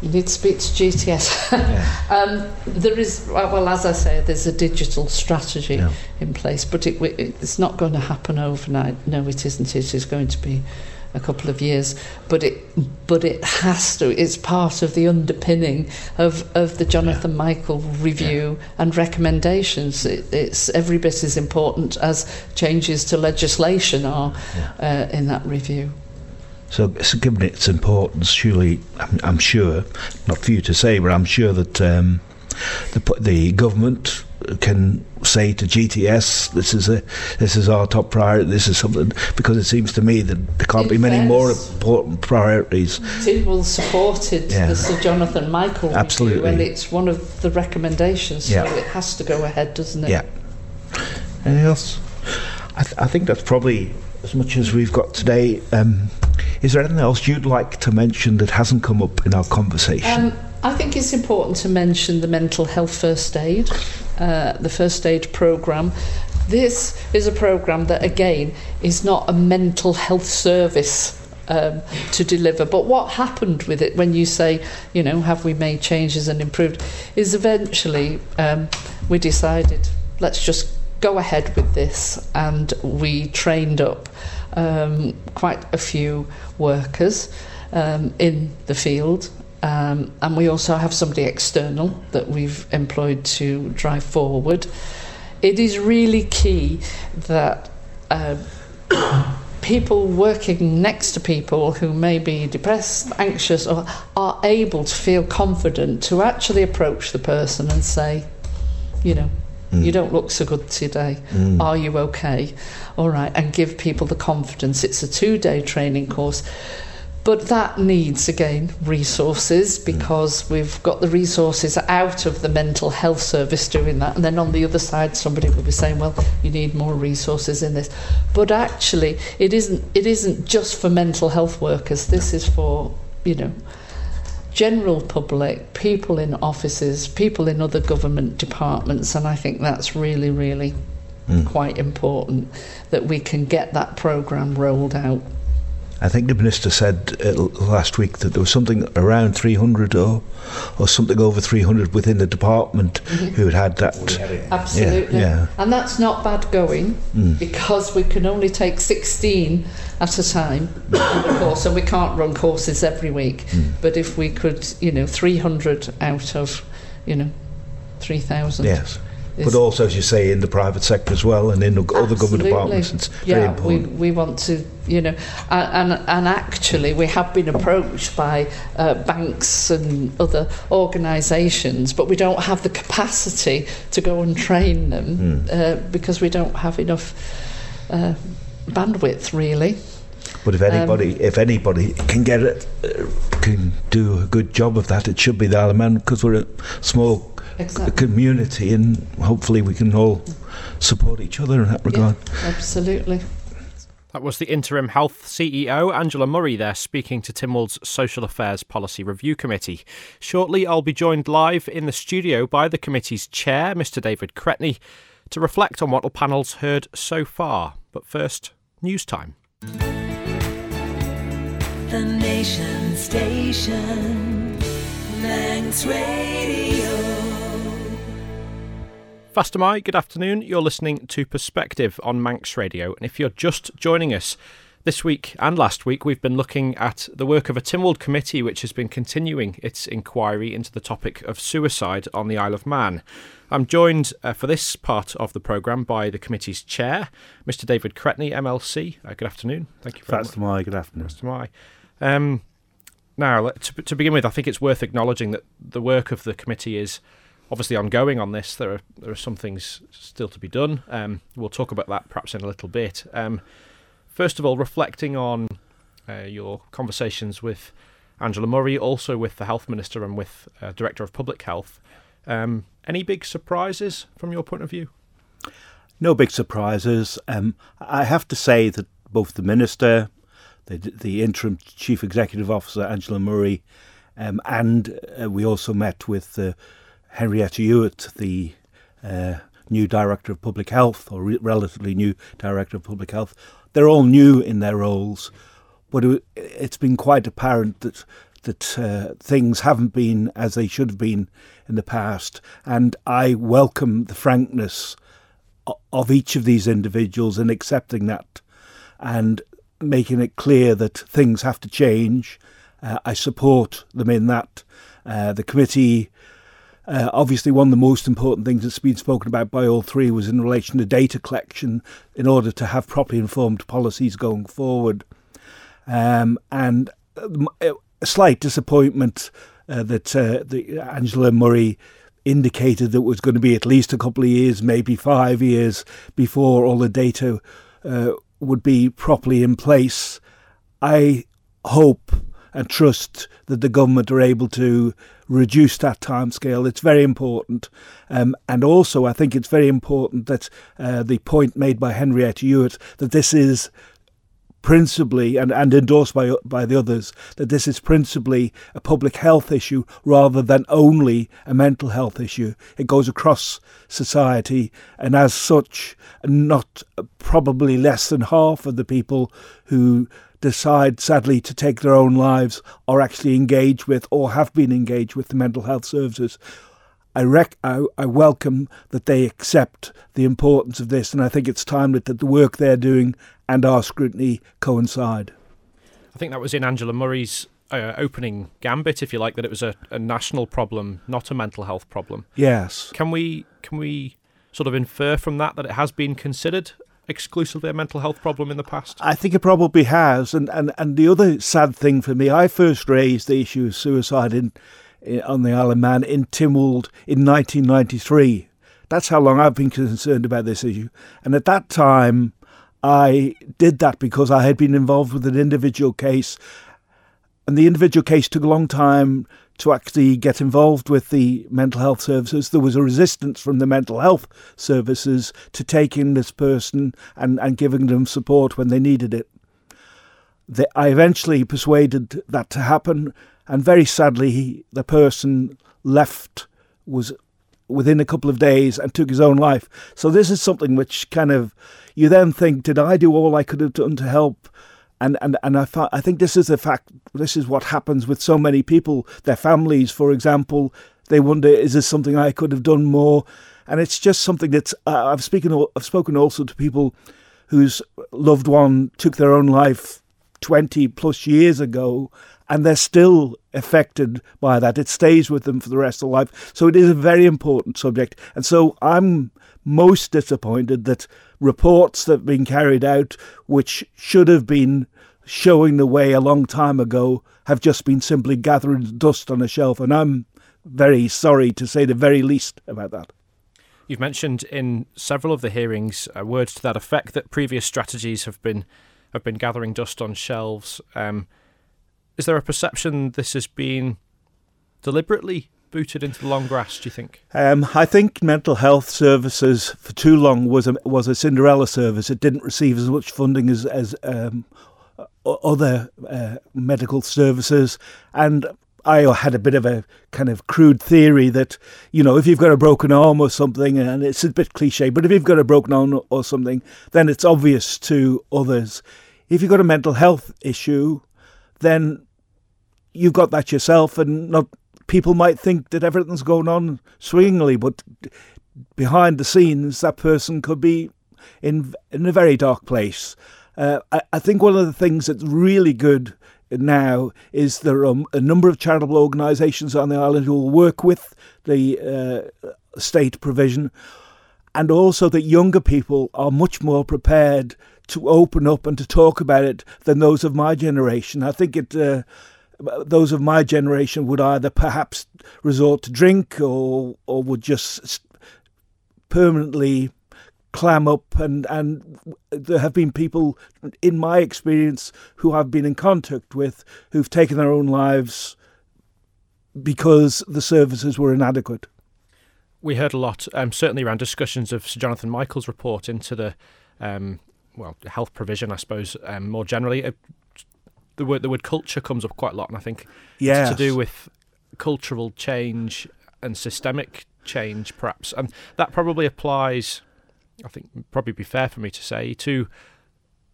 You need to speak to GTS. um, there is, well, well, as I say, there's a digital strategy Yeah. in place, but it, it, it's not going to happen overnight. No, it isn't. It is going to be a couple of years, but it, but it has to. It's part of the underpinning of, of the Jonathan Michael review and recommendations. It, it's every bit as important as changes to legislation are uh, in that review. So, so given its importance, surely, I'm, I'm sure, not for you to say, but I'm sure that um, the, the government can say to GTS, "This is a, this is our top priority. This is something." Because it seems to me that there can't be many more important priorities. Tynwald supported Yeah. the Sir Jonathan Michael review, Absolutely. and it's one of the recommendations, Yeah. so it has to go ahead, doesn't it? Yeah. Anything else? I, th- I think that's probably as much as we've got today. Um, is there anything else you'd like to mention that hasn't come up in our conversation? Um, I think it's important to mention the mental health first aid, uh, the first aid programme. This is a programme that, again, is not a mental health service um, to deliver. But what happened with it when you say, you know, have we made changes and improved, is eventually um, we decided, let's just go ahead with this. And we trained up um, quite a few workers um, in the field. Um, and we also have somebody external that we've employed to drive forward. It is really key that uh, people working next to people who may be depressed, anxious, or are able to feel confident to actually approach the person and say, you know, you don't look so good today. Are you okay? All right, and give people the confidence. It's a two day training course. But that needs, again, resources mm. because we've got the resources out of the mental health service doing that. And then on the other side, somebody will be saying, well, you need more resources in this. But actually, it isn't, it isn't just for mental health workers. This is for, you know, general public, people in offices, people in other government departments. And I think that's really, really Mm. quite important that we can get that programme rolled out. I think the minister said uh, last week that there was something around 300 or or something over 300 within the department mm-hmm. who had had that. Absolutely. Yeah, yeah. And that's not bad going mm. because we can only take 16 at a time on a course and we can't run courses every week. Mm. But if we could, you know, 300 out of, you know, 3,000. Yes. But also, as you say, in the private sector as well, and in the other government departments, it's yeah, very important. We, we want to, you know, and, and, and actually we have been approached by uh, banks and other organisations, but we don't have the capacity to go and train them Hmm. uh, because we don't have enough uh, bandwidth, really. But if Um, anybody, if anybody can get it, uh, can do a good job of that, it should be the Isle of Man because we're a small Exactly. community, and hopefully we can all support each other in that Yeah, regard. absolutely. That was the interim health CEO, Angela Murray, there speaking to Tynwald's Social Affairs Policy Review Committee. Shortly, I'll be joined live in the studio by the committee's chair, Mr. David Cretney, to reflect on what the panel's heard so far. But first, news time. the nation station. Manx Radio. Fastyr mie, good afternoon. You're listening to Perspective on Manx Radio. And if you're just joining us, this week and last week, we've been looking at the work of a Tynwald committee which has been continuing its inquiry into the topic of suicide on the Isle of Man. I'm joined uh, for this part of the programme by the committee's chair, Mr. David Cretney, MLC. Uh, good afternoon. Thank you very Fastyr mie, good afternoon. Fastyr mie. Um, now, to, to begin with, I think it's worth acknowledging that the work of the committee is obviously ongoing on this. There are there are some things still to be done. Um, we'll talk about that perhaps in a little bit. Um, first of all, reflecting on uh, your conversations with Angela Murray, also with the Health Minister and with uh, Director of Public Health. Um, any big surprises from your point of view? No big surprises. Um, I have to say that both the Minister, the, the interim Chief Executive Officer, Angela Murray, um, and uh, we also met with uh, Henrietta Ewart, the uh, new Director of Public Health, or re- relatively new Director of Public Health. They're all new in their roles, but it, it's been quite apparent that that uh, things haven't been as they should have been in the past. And I welcome the frankness of each of these individuals in accepting that and making it clear that things have to change. Uh, I support them in that. Uh, the committee uh, obviously, one of the most important things that's been spoken about by all three was in relation to data collection in order to have properly informed policies going forward. Um, and a slight disappointment uh, that uh, the Angela Murray indicated that it was going to be at least a couple of years, maybe five years, before all the data uh, would be properly in place. I hope and trust that the government are able to reduce that timescale. It's very important. Um, and also, I think it's very important that uh, the point made by Henrietta Ewart that this is principally and, and endorsed by by the others that this is principally a public health issue rather than only a mental health issue. It goes across society, and as such, not probably less than half of the people who decide sadly to take their own lives are actually engaged with or have been engaged with the mental health services. I, rec- I, I welcome that they accept the importance of this, and I think it's time that, that the work they're doing and our scrutiny coincide. I think that was in Angela Murray's uh, opening gambit, if you like, that it was a, a national problem, not a mental health problem. Yes. Can we can we sort of infer from that that it has been considered exclusively a mental health problem in the past? I think it probably has. And, and, and the other sad thing for me, I first raised the issue of suicide in, in on the Isle of Man in Tynwald in 1993. That's how long I've been concerned about this issue. And at that time, I did that because I had been involved with an individual case. And the individual case took a long time to actually get involved with the mental health services. There was a resistance from the mental health services to taking this person and, and giving them support when they needed it. The, I eventually persuaded that to happen, and very sadly, he, the person left was within a couple of days and took his own life. So this is something which kind of you then think, did I do all I could have done to help? And and and I, I think this is the fact. This is what happens with so many people. Their families, for example, they wonder, is this something I could have done more? And it's just something that's. Uh, I've spoken. I've spoken also to people whose loved one took their own life twenty plus years ago, and they're still affected by that. It stays with them for the rest of life. So it is a very important subject. And so I'm most disappointed that reports that have been carried out, which should have been showing the way a long time ago, have just been simply gathering dust on a shelf. And I'm very sorry to say the very least about that. You've mentioned in several of the hearings uh, words to that effect that previous strategies have been have been gathering dust on shelves. Um, is there a perception this has been deliberately booted into the long grass? Do you think? Um, I think mental health services for too long was a was a Cinderella service. It didn't receive as much funding as as um, other uh, medical services, and I had a bit of a kind of crude theory that, you know, if you've got a broken arm or something, and it's a bit cliche, but if you've got a broken arm or something, then it's obvious to others. If you've got a mental health issue, then you've got that yourself, and not people might think that everything's going on swingingly, but behind the scenes, that person could be in in a very dark place. Uh, I, I think one of the things that's really good now is there are a number of charitable organisations on the island who will work with the uh, state provision, and also that younger people are much more prepared to open up and to talk about it than those of my generation. I think it. Uh, those of my generation would either perhaps resort to drink or or would just permanently clam up and and there have been people in my experience who I've been in contact with who've taken their own lives because the services were inadequate. We heard a lot, um, certainly around discussions of Sir Jonathan Michael's report into the um, well health provision, I suppose, um, more generally. Uh, the word the word culture comes up quite a lot, and I think yes. it's to do with cultural change and systemic change, perhaps, and that probably applies I think probably be fair for me to say to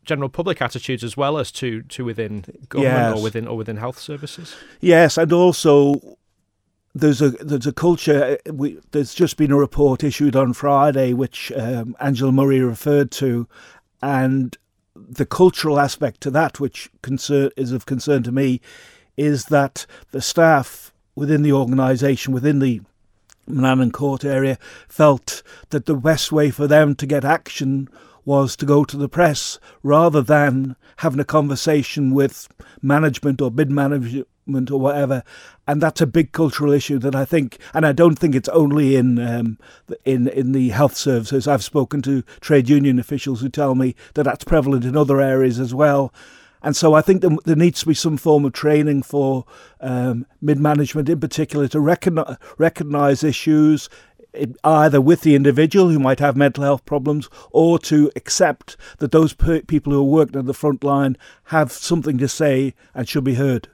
general public attitudes as well as to to within government Yes. or within or within health services. Yes, and also there's a there's a culture. We, there's just been a report issued on Friday, which um, Angela Murray referred to, and the cultural aspect to that, which concern is of concern to me, is that the staff within the organisation, within the Manannan Court area, felt that the best way for them to get action was to go to the press rather than having a conversation with management or bid mid or whatever. And that's a big cultural issue that I think, and I don't think it's only in um, in in the health services. I've spoken to trade union officials who tell me that that's prevalent in other areas as well. And so I think there, there needs to be some form of training for um, mid management in particular to recognize, recognize issues it- either with the individual who might have mental health problems or to accept that those per- people who are working on the front line have something to say and should be heard.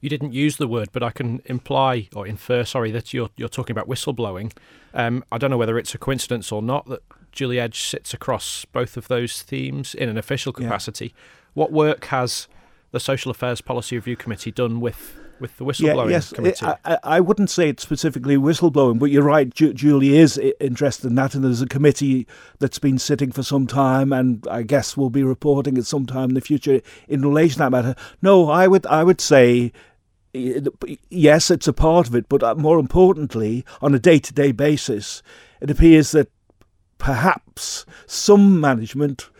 You didn't use the word, but I can imply or infer, sorry, that you're you're talking about whistleblowing. Um, I don't know whether it's a coincidence or not that Julie Edge sits across both of those themes in an official Yeah. capacity. What work has the Social Affairs Policy Review Committee done with with the whistleblowing yes, committee? I, I- I wouldn't say it's specifically whistleblowing, but you're right. Ju- Julie is interested in that, and there's a committee that's been sitting for some time, and I guess we'll be reporting at some time in the future in relation to that matter. No, I would, I would say. Yes, it's a part of it, but uh, more importantly, on a day to day basis, it appears that perhaps some management,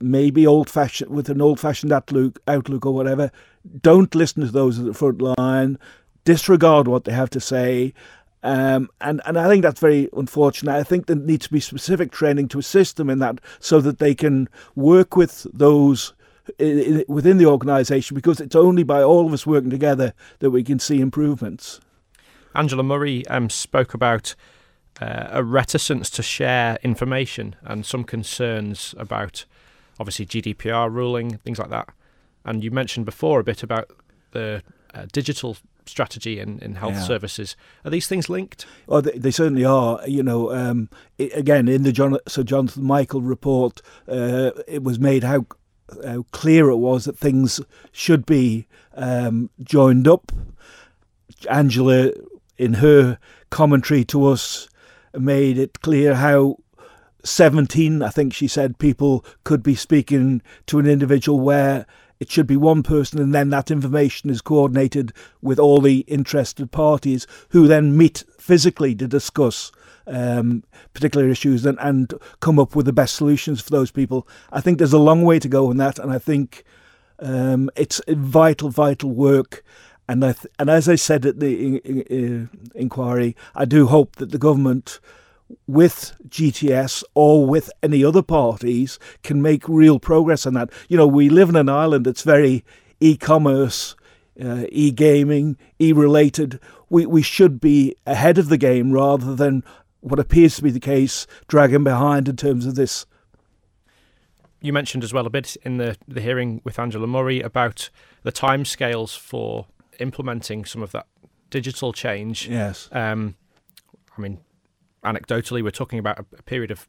maybe old fashioned, with an old fashioned outlook, outlook or whatever, don't listen to those at the front line, disregard what they have to say. Um, and, and I think that's very unfortunate. I think there needs to be specific training to assist them in that so that they can work with those i- i- within the organisation because it's only by all of us working together that we can see improvements. Angela Murray um, spoke about uh, a reticence to share information and some concerns about obviously GDPR ruling, things like that. And you mentioned before a bit about the uh, digital strategy in, in health Yeah. services. Are these things linked? Oh, they, they certainly are. You know, um, i again in the John, Sir Jonathan Michael report, uh, it was made how how clear it was that things should be um, joined up. Angela, in her commentary to us, made it clear how 17, I think she said, people could be speaking to an individual where it should be one person and then that information is coordinated with all the interested parties who then meet physically to discuss um, particular issues and, and come up with the best solutions for those people. I think there's a long way to go in that, and I think um, it's vital, vital work. And I th- and as I said at the in, in, uh, inquiry, I do hope that the government, with GTS or with any other parties, can make real progress on that. You know, we live in an island that's very e-commerce, uh, e-gaming, e-related. We we should be ahead of the game rather than what appears to be the case, dragging behind in terms of this. You mentioned as well a bit in the, the hearing with Angela Murray about the timescales for implementing some of that digital change. Yes. Um, I mean, anecdotally, we're talking about a, period of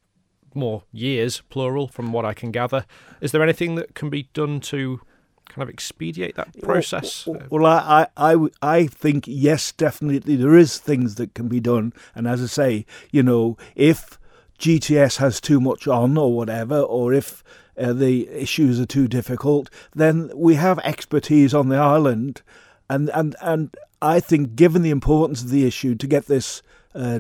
more years, plural, from what I can gather. Is there anything that can be done to kind of expedite that process? Well, well I, I, I, I think yes, definitely there is things that can be done, and as I say, you know, if GTS has too much on or whatever, or if uh, the issues are too difficult, then we have expertise on the island, and and and I think, given the importance of the issue, to get this uh,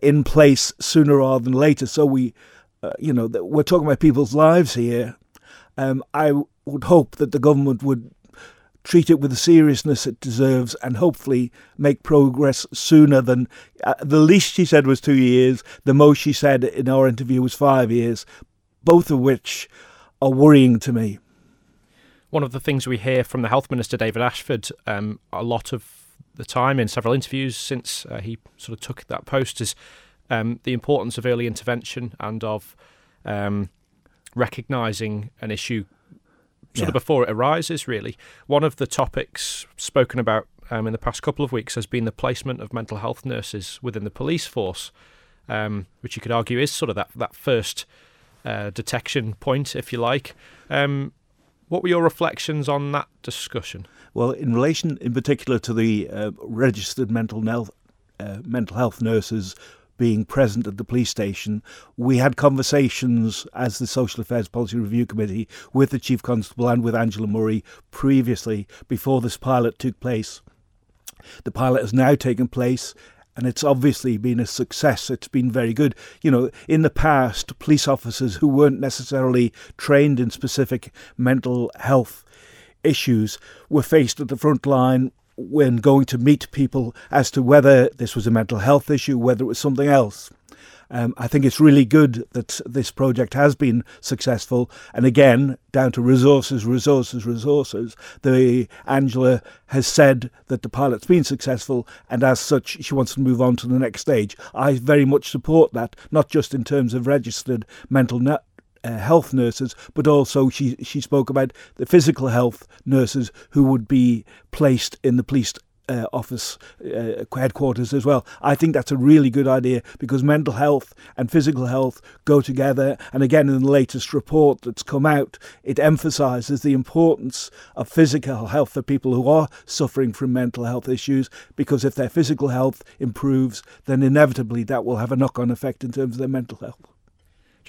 in place sooner rather than later, so we, uh, you know, we're talking about people's lives here. Um, I would hope that the government would treat it with the seriousness it deserves and hopefully make progress sooner than uh, the least she said was two years the most she said in our interview was five years both of which are worrying to me one of the things we hear from the health minister david ashford um, a lot of the time in several interviews since uh, he sort of took that post is um, the importance of early intervention and of um, recognizing an issue sort yeah. of before it arises, really. One of the topics spoken about um, in the past couple of weeks has been the placement of mental health nurses within the police force, um, which you could argue is sort of that, that first uh, detection point, if you like. Um, what were your reflections on that discussion? Well, in relation in particular to the uh, registered mental health, uh, mental health nurses being present at the police station, we had conversations as the Social Affairs Policy Review Committee with the Chief Constable and with Angela Murray previously before this pilot took place. The pilot has now taken place and it's obviously been a success. It's been very good. You know, in the past, police officers who weren't necessarily trained in specific mental health issues were faced at the front line when going to meet people as to whether this was a mental health issue, whether it was something else. Um, I think it's really good that this project has been successful. And again, down to resources, resources, resources. The Angela has said that the pilot's been successful, and as such, she wants to move on to the next stage. I very much support that, not just in terms of registered mental uh, health nurses, but also she she spoke about the physical health nurses who would be placed in the police uh, office uh, headquarters as well. I think that's a really good idea because mental health and physical health go together. And again, in the latest report that's come out, it emphasises the importance of physical health for people who are suffering from mental health issues because if their physical health improves, then inevitably that will have a knock on effect in terms of their mental health.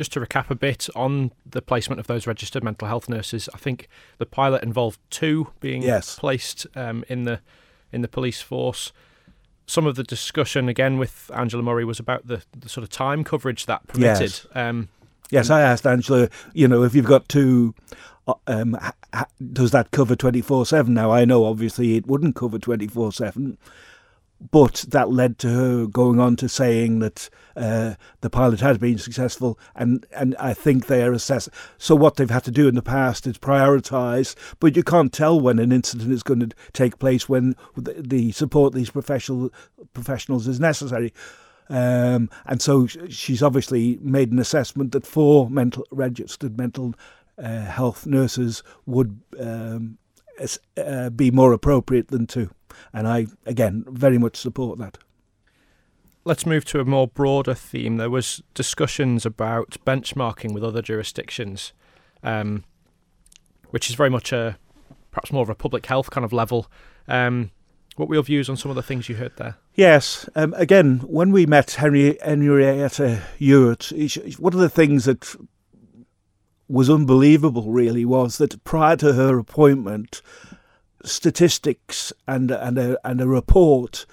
Just to recap a bit on the placement of those registered mental health nurses, I think the pilot involved two being yes. placed um, in the in the police force. Some of the discussion again with Angela Murray was about the, the sort of time coverage that permitted. Yes. Um, yes, I asked Angela, you know, if you've got two, uh, um, does that cover 24 7? Now, I know obviously it wouldn't cover 24 7, but that led to her going on to saying that uh, the pilot had been successful, and, and I think they are assess. So what they've had to do in the past is prioritise, but you can't tell when an incident is going to take place when the support these professional professionals is necessary. Um, and so she's obviously made an assessment that four mental registered mental uh, health nurses would um, uh, be more appropriate than two. And I, again, very much support that. Let's move to a more broader theme. There was discussions about benchmarking with other jurisdictions, um, which is very much a perhaps more of a public health kind of level. Um, what were your views on some of the things you heard there? Yes. Um, again, when we met Henry, Henrietta Ewart, one of the things that was unbelievable really was that prior to her appointment, statistics and and a, and a report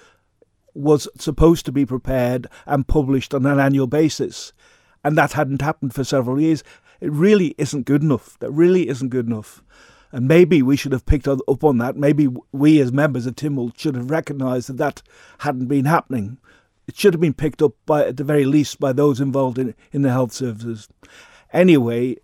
was supposed to be prepared and published on an annual basis, and that hadn't happened for several years. It really isn't good enough. That really isn't good enough. And maybe we should have picked up on that. Maybe we, as members of Tynwald, should have recognised that that hadn't been happening. It should have been picked up by, at the very least, by those involved in in the health services. Anyway,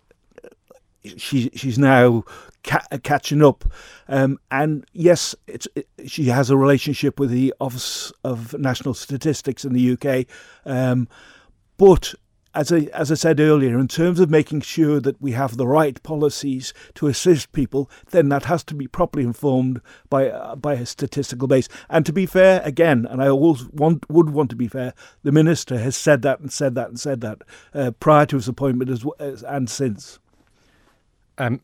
she she's now ca- catching up. Um, and yes, it, she has a relationship with the Office of National Statistics in the UK. Um, but as I, as I said earlier, in terms of making sure that we have the right policies to assist people, then that has to be properly informed by uh, by a statistical base. And to be fair, again, and I always want would want to be fair, the minister has said that and said that and said that uh, prior to his appointment as, as and since. Um,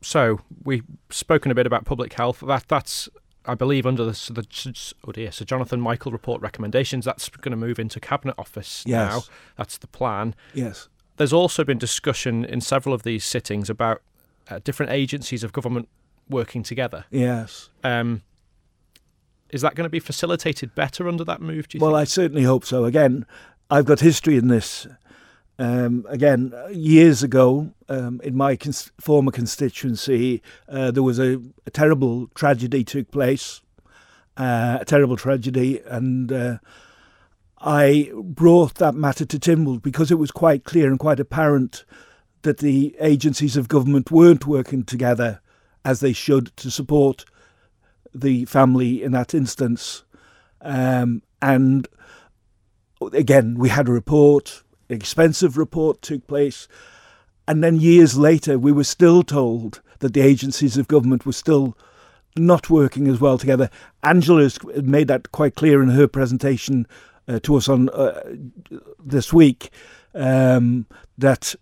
so we've spoken a bit about public health. That that's I believe under the, the oh dear, Sir Jonathan Michael report recommendations. That's going to move into cabinet office Yes. now. That's the plan. Yes. There's also been discussion in several of these sittings about uh, different agencies of government working together. Yes. Um, is that going to be facilitated better under that move? Well, think? I certainly hope so. Again, I've got history in this. Um, again, years ago, um, in my cons- former constituency, uh, there was a, a terrible tragedy took place, uh, a terrible tragedy, and uh, I brought that matter to Tynwald because it was quite clear and quite apparent that the agencies of government weren't working together as they should to support the family in that instance. Um, and again, we had a report, expensive report took place. And then years later, we were still told that the agencies of government were still not working as well together. Angela has made that quite clear in her presentation uh, to us on uh, this week um, that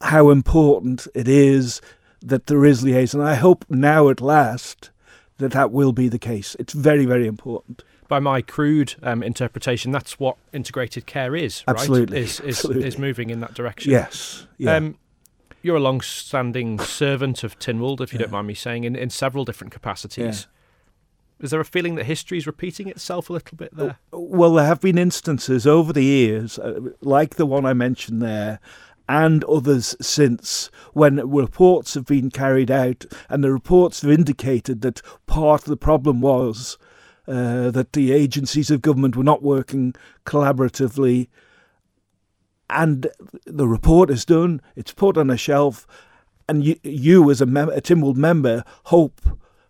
how important it is that there is liaison. I hope now at last that that will be the case. It's very, very important. By my crude um, interpretation, that's what integrated care is. Right? Absolutely, is is, absolutely. is moving in that direction. Yes. Yeah. Um, you're a long-standing servant of Tynwald, if you don't mind me saying, in, in several different capacities. Is there a feeling that history is repeating itself a little bit there? Well, there have been instances over the years, uh, like the one I mentioned there, and others since, when reports have been carried out, and the reports have indicated that part of the problem was uh, that the agencies of government were not working collaboratively. And the report is done, it's put on a shelf, and you, you as a, mem- a Tynwald member, hope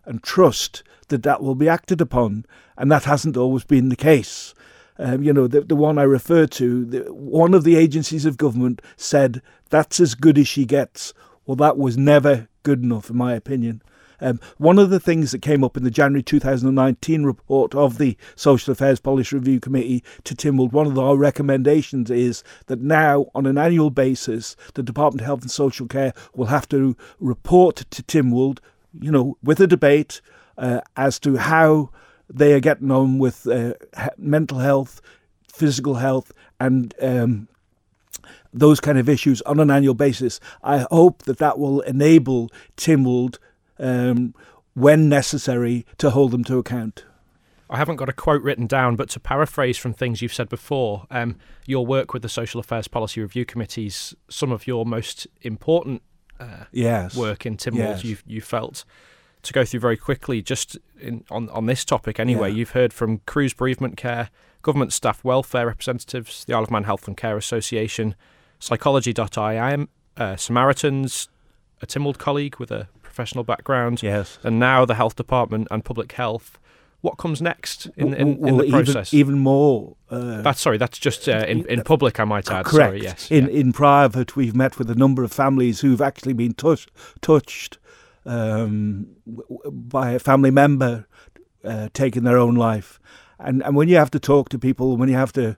and trust that that will be acted upon, and that hasn't always been the case. Um, you know, the, the one I refer to, the, one of the agencies of government said that's as good as she gets. Well, that was never good enough, in my opinion. Um, one of the things that came up in the January 2019 report of the Social Affairs Policy Review Committee to Tynwald, one of our recommendations is that now, on an annual basis, the Department of Health and Social Care will have to report to Tynwald, you know, with a debate uh, as to how they are getting on with uh, mental health, physical health, and um, those kind of issues on an annual basis. I hope that that will enable Tynwald, um, when necessary, to hold them to account. I haven't got a quote written down, but to paraphrase from things you've said before, um, your work with the Social Affairs Policy Review Committees, some of your most important uh, Yes. work in Tynwald, Yes. you you felt. To go through very quickly, just in, on on this topic anyway, Yeah. you've heard from Cruse Bereavement Care, government staff welfare representatives, the Isle of Man Health and Care Association, Psychology.im, uh, Samaritans, a Tynwald colleague with a professional background, Yes. and now the Health Department and Public Health. What comes next in, in, in the even- process? Even, more. Uh, that's sorry. That's just uh, in in public. I might add. Correct. Sorry. Yes. In yeah. in private, we've met with a number of families who've actually been touch, touched um, by a family member uh, taking their own life, and and when you have to talk to people, when you have to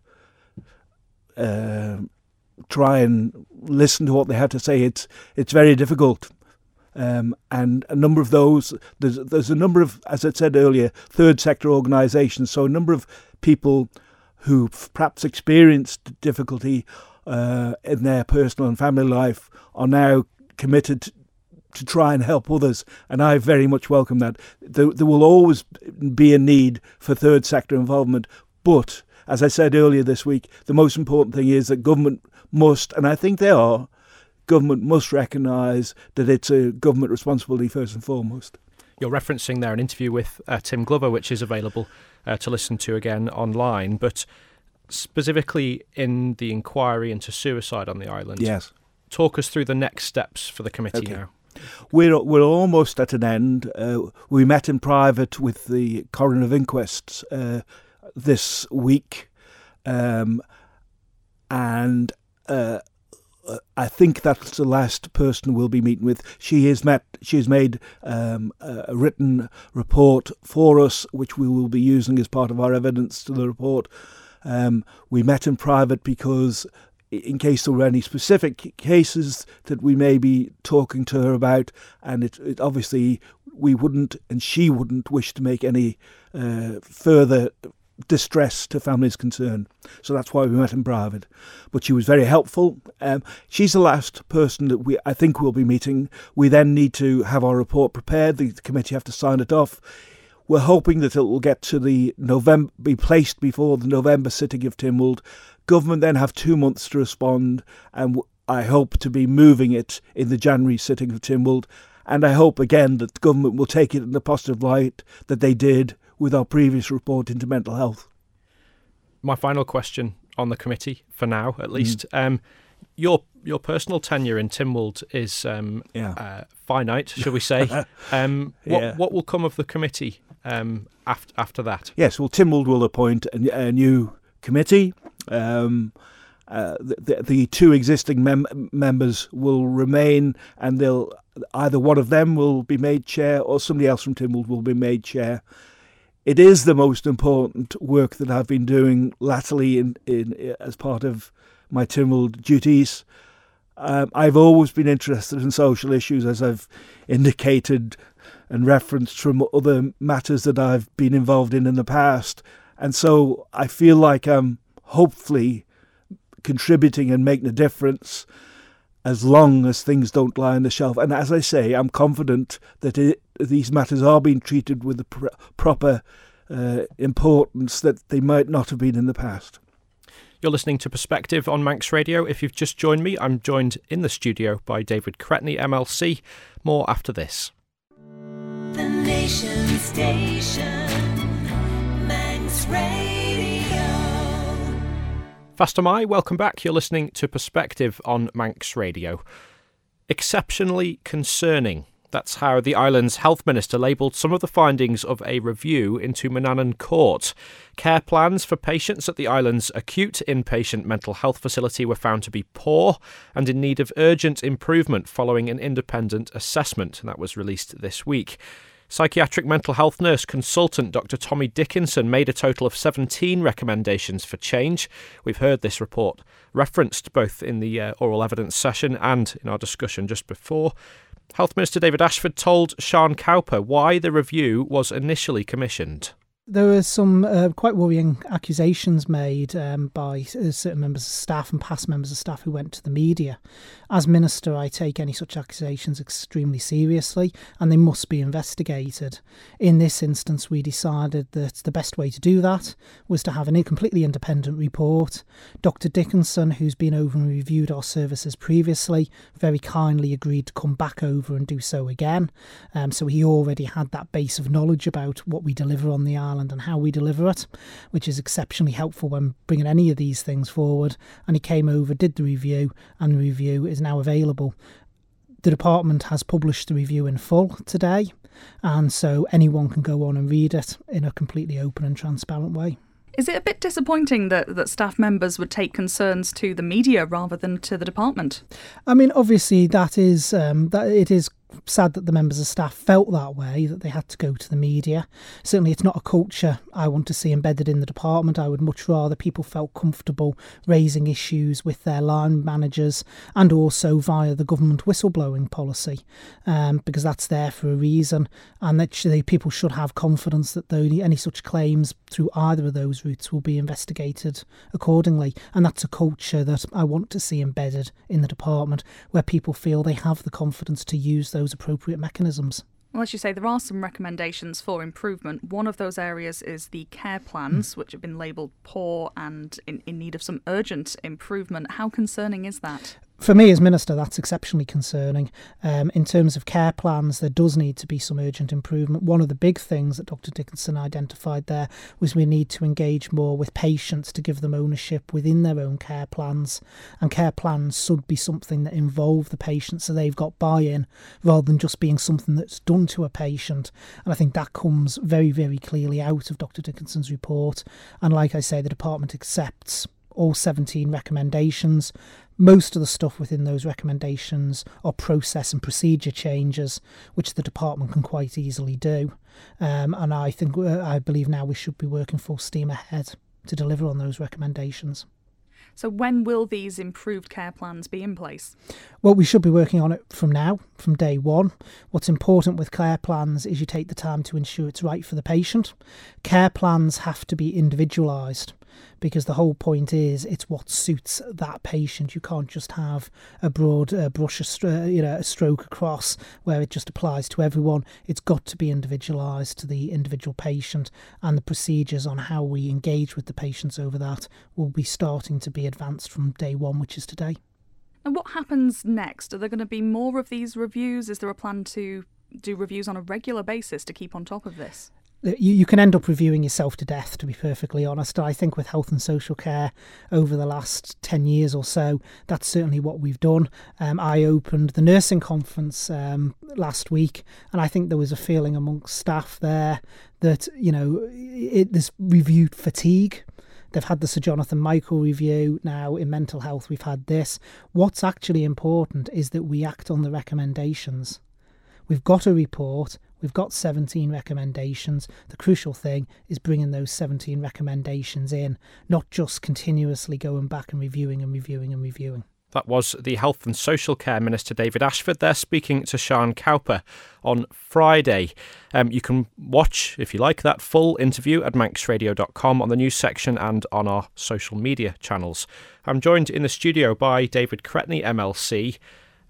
uh, try and listen to what they have to say, it's it's very difficult. Um, and a number of those, there's there's a number of, as I said earlier, third sector organisations. So a number of people who perhaps experienced difficulty uh, in their personal and family life are now committed to try and help others, and I very much welcome that. There, there will always be a need for third sector involvement, but as I said earlier this week, the most important thing is that government must, and I think they are, government must recognise that it's a government responsibility first and foremost. You're referencing there an interview with uh, Tim Glover, which is available uh, to listen to again online, but specifically in the inquiry into suicide on the island. Yes. Talk us through the next steps for the committee Okay. now. We're we're almost at an end. Uh, we met in private with the coroner of inquests uh, this week, um, and uh, uh, I think that's the last person we'll be meeting with. She has met. She has made um, a a written report for us, which we will be using as part of our evidence to the report. Um, we met in private because in case there were any specific cases that we may be talking to her about. And it, it obviously we wouldn't, and she wouldn't wish to make any uh, further distress to families concerned. So that's why we met in private. But she was very helpful. Um, she's the last person that we I think we'll be meeting. We then need to have our report prepared. The, committee have to sign it off. We're hoping that it will get to the November, be placed before the November sitting of Tynwald. Government then have two months to respond, and I hope to be moving it in the January sitting of Tynwald. And I hope again that government will take it in the positive light that they did with our previous report into mental health. My final question on the committee, for now at least. Mm. Um, your your personal tenure in Tynwald is um, yeah. uh, finite, shall we say? um, what yeah. what will come of the committee um, after after that? Yes, well, Tynwald will appoint a, a new committee. Um, uh, the, the, two existing mem- members will remain, and they'll either one of them will be made chair, or somebody else from Tynwald will be made chair it is the most important work that I've been doing latterly in, in as part of my Tynwald duties. Um, I've always been interested in social issues, as I've indicated and referenced from other matters that I've been involved in in the past. And so I feel like I'm hopefully contributing and making a difference as long as things don't lie on the shelf. And as I say, I'm confident that it, these matters are being treated with the pr- proper uh, importance that they might not have been in the past. You're listening to Perspective on Manx Radio. If you've just joined me, I'm joined in the studio by David Cretney, MLC. More after this. The Nation Station, Manx Radio. Fastyr mie, welcome back. You're listening to Perspective on Manx Radio. Exceptionally concerning that's how the island's health minister labelled some of the findings of a review into Manannan Court. Care plans for patients at the island's acute inpatient mental health facility were found to be poor and in need of urgent improvement following an independent assessment, that was released this week. Psychiatric mental health nurse consultant Dr. Tommy Dickinson made a total of 17 recommendations for change. We've heard this report referenced both in the uh, oral evidence session and in our discussion just before. Health Minister David Ashford told Sean Cowper why the review was initially commissioned. There were some uh, quite worrying accusations made um, by uh, certain members of staff and past members of staff who went to the media. As Minister, I take any such accusations extremely seriously and they must be investigated. In this instance, we decided that the best way to do that was to have a completely independent report. Dr. Dickinson, who's been over and reviewed our services previously, very kindly agreed to come back over and do so again. Um, so he already had that base of knowledge about what we deliver on the Ireland and how we deliver it, which is exceptionally helpful when bringing any of these things forward. And he came over, did the review, and the review is now available. The department has published the review in full today, and so anyone can go on and read it in a completely open and transparent way. Is it a bit disappointing that, that staff members would take concerns to the media rather than to the department? I mean, obviously that is um, that it is sad that the members of staff felt that way, that they had to go to the media. Certainly, it's not a culture I want to see embedded in the department. I would much rather people felt comfortable raising issues with their line managers and also via the government whistleblowing policy, um, because that's there for a reason. And that people should have confidence that any such claims through either of those routes will be investigated accordingly. And that's a culture that I want to see embedded in the department where people feel they have the confidence to use those those appropriate mechanisms. Well, as you say, there are some recommendations for improvement. One of those areas is the care plans, mm. which have been labelled poor and in, in need of some urgent improvement. How concerning is that? For me as minister, that's exceptionally concerning. Um, in terms of care plans, there does need to be some urgent improvement. One of the big things that Dr. Dickinson identified there was we need to engage more with patients to give them ownership within their own care plans. And care plans should be something that involve the patient so they've got buy in rather than just being something that's done to a patient. And I think that comes very, very clearly out of Dr. Dickinson's report. And like I say, the department accepts all 17 recommendations. Most of the stuff within those recommendations are process and procedure changes, which the department can quite easily do. Um, and I think, uh, I believe now we should be working full steam ahead to deliver on those recommendations. So, when will these improved care plans be in place? Well, we should be working on it from now, from day one. What's important with care plans is you take the time to ensure it's right for the patient. Care plans have to be individualised because the whole point is it's what suits that patient. You can't just have a broad uh, brush, a you know, a stroke across where it just applies to everyone. It's got to be individualised to the individual patient, and the procedures on how we engage with the patients over that will be starting to be advanced from day one, which is today. And what happens next? Are there going to be more of these reviews? Is there a plan to do reviews on a regular basis to keep on top of this? You, you can end up reviewing yourself to death, to be perfectly honest. I think with health and social care over the last 10 years or so, that's certainly what we've done. Um, I opened the nursing conference um, last week, and I think there was a feeling amongst staff there that, you know, it, this reviewed fatigue. They've had the Sir Jonathan Michael review. Now, in mental health, we've had this. What's actually important is that we act on the recommendations. We've got a report, we've got 17 recommendations. The crucial thing is bringing those 17 recommendations in, not just continuously going back and reviewing and reviewing and reviewing. That was the Health and Social Care Minister David Ashford there speaking to Sian Cowper on Friday. Um, you can watch, if you like, that full interview at manxradio.com on the news section and on our social media channels. I'm joined in the studio by David Cretney, MLC.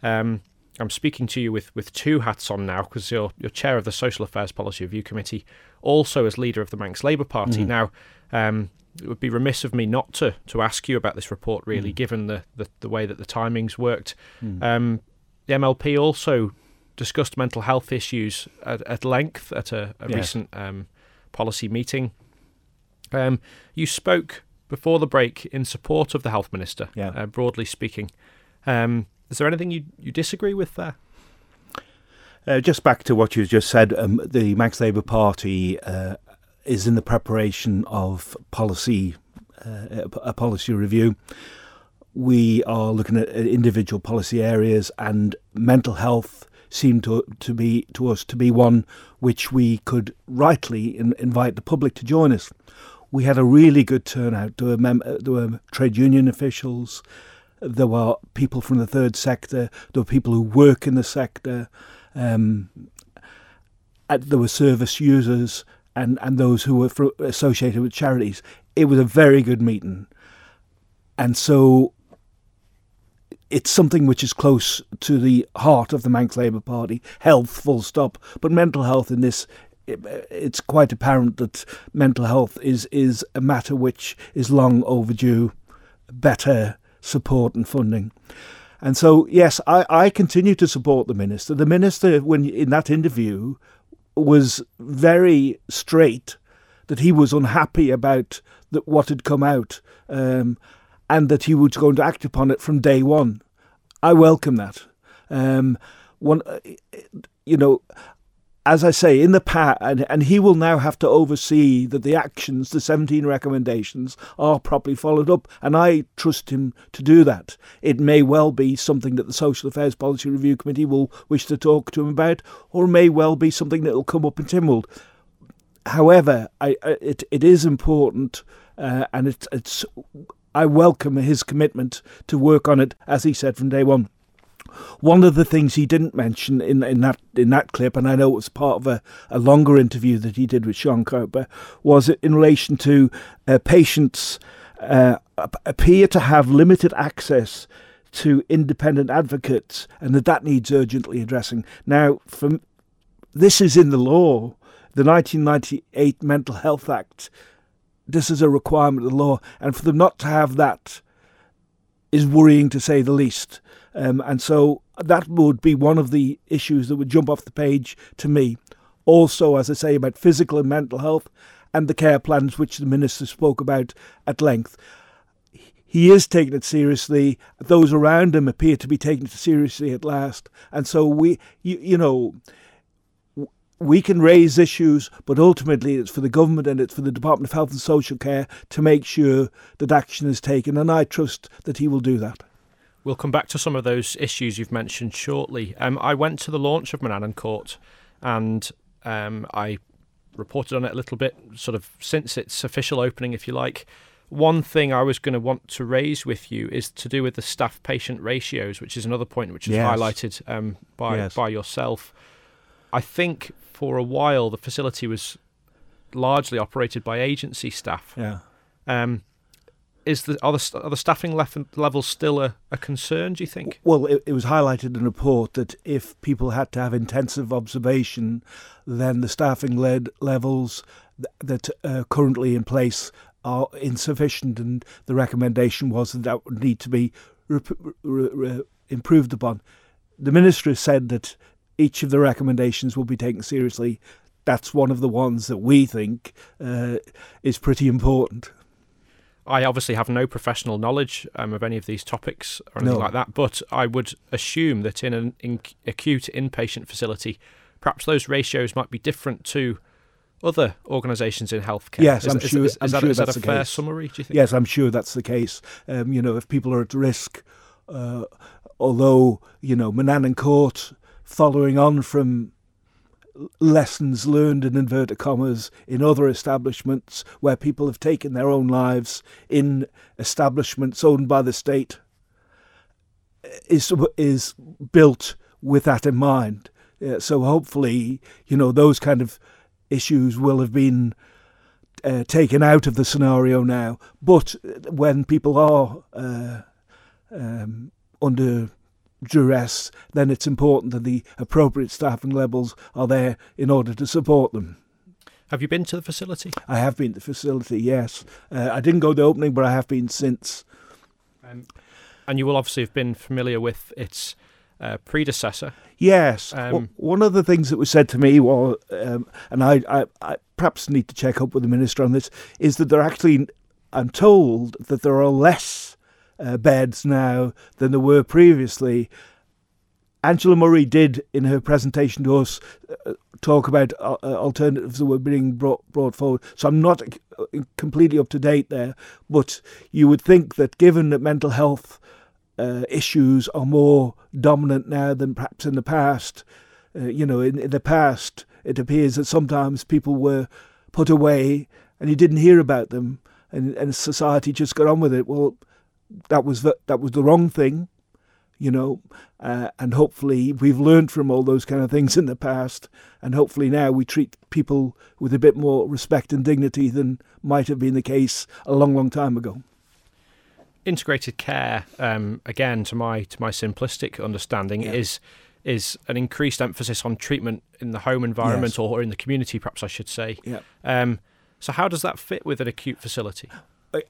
Um, I'm speaking to you with, with two hats on now because you're, you're chair of the Social Affairs Policy Review Committee, also as leader of the Manx Labour Party. Mm-hmm. Now, um, it would be remiss of me not to to ask you about this report, really, mm. given the, the, the, way that the timings worked. Mm. Um, the MLP also discussed mental health issues at, at length at a, a recent um, policy meeting. Um, you spoke before the break in support of the health minister, yeah. uh, broadly speaking. Um, is there anything you, you disagree with there? Uh, just back to what you just said, um, the Manx Labour Party uh, is in the preparation of policy, uh, a policy review. We are looking at individual policy areas, and mental health seemed to to be to us to be one which we could rightly in, invite the public to join us. We had a really good turnout. There were, mem- there were trade union officials, there were people from the third sector. There were people who work in the sector. Um, there were service users and, and those who were associated with charities. It was a very good meeting. And so it's something which is close to the heart of the Manx Labour Party health, full stop. But mental health in this it's quite apparent that mental health is is a matter which is long overdue. Better support and funding. And so, yes, I, I continue to support the minister. The minister, when in that interview, was very straight that he was unhappy about the, what had come out um, and that he was going to act upon it from day one. I welcome that. Um, one, you know, as I say, in the past, and, and he will now have to oversee that the actions, the 17 recommendations, are properly followed up. And I trust him to do that. It may well be something that the Social Affairs Policy Review Committee will wish to talk to him about, or may well be something that will come up in Tynwald. However, I, it, it is important, uh, and it, it's I welcome his commitment to work on it, as he said from day one. One of the things he didn't mention in, in that in that clip, and I know it was part of a, a longer interview that he did with Sean Cowper, was in relation to uh, patients uh, appear to have limited access to independent advocates, and that that needs urgently addressing. Now, from this is in the law, the 1998 Mental Health Act. This is a requirement of the law, and for them not to have that is worrying to say the least. Um, and so that would be one of the issues that would jump off the page to me. Also, as I say, about physical and mental health and the care plans which the Minister spoke about at length. He is taking it seriously. Those around him appear to be taking it seriously at last. And so we, you, you know, we can raise issues, but ultimately it's for the government and it's for the Department of Health and Social Care to make sure that action is taken. And I trust that he will do that. We'll come back to some of those issues you've mentioned shortly. Um, I went to the launch of Manannan Court and um, I reported on it a little bit, sort of since its official opening, if you like. one thing I was going to want to raise with you is to do with the staff patient ratios, which is another point which is Yes. highlighted um, by Yes. by yourself. I think for a while the facility was largely operated by agency staff. Yeah. Um, is the are the, are the staffing levels still a, a concern? Do you think? Well, it, it was highlighted in a report that if people had to have intensive observation, then the staffing led levels that are currently in place are insufficient, and the recommendation was that that would need to be re- re- improved upon. The minister has said that each of the recommendations will be taken seriously. That's one of the ones that we think uh, is pretty important. I obviously have no professional knowledge um, of any of these topics or anything No. like that, but I would assume that in an in- acute inpatient facility, perhaps those ratios might be different to other organisations in healthcare. Yes, is, I'm is- sure- Is, I'm that, sure is that that's a the fair case. summary? Do you think? Yes, I'm sure that's the case. Um, you know, if people are at risk, uh, although you know Manannan Court, following on from lessons learned in inverted commas in other establishments where people have taken their own lives in establishments owned by the state, is is built with that in mind. Uh, so hopefully, you know, those kind of issues will have been uh, taken out of the scenario now. But when people are uh, um, under duress, then it's important that the appropriate staffing levels are there in order to support them. Have you been to the facility? I have been to the facility, yes. Uh, I didn't go to the opening, but I have been since. And you will obviously have been familiar with its uh, predecessor. Yes. Um, Well, one of the things that was said to me was, um, and I, I, I perhaps need to check up with the minister on this, is that there actually, I'm told that there are less uh, beds now than there were previously. Angela Murray did, in her presentation to us, uh, talk about uh, uh, alternatives that were being brought, brought forward. So I'm not uh, completely up to date there, but you would think that given that mental health uh, issues are more dominant now than perhaps in the past. You know, in, in the past, it appears that sometimes people were put away and you didn't hear about them, and, and society just got on with it. Well, that was the, that was the wrong thing, you know, uh, and hopefully we've learned from all those kind of things in the past, and hopefully now we treat people with a bit more respect and dignity than might have been the case a long, long time ago. integrated care um, again to my to my simplistic understanding Yeah. is is an increased emphasis on treatment in the home environment Yes. or in the community perhaps I should say Yeah. um, so how does that fit with an acute facility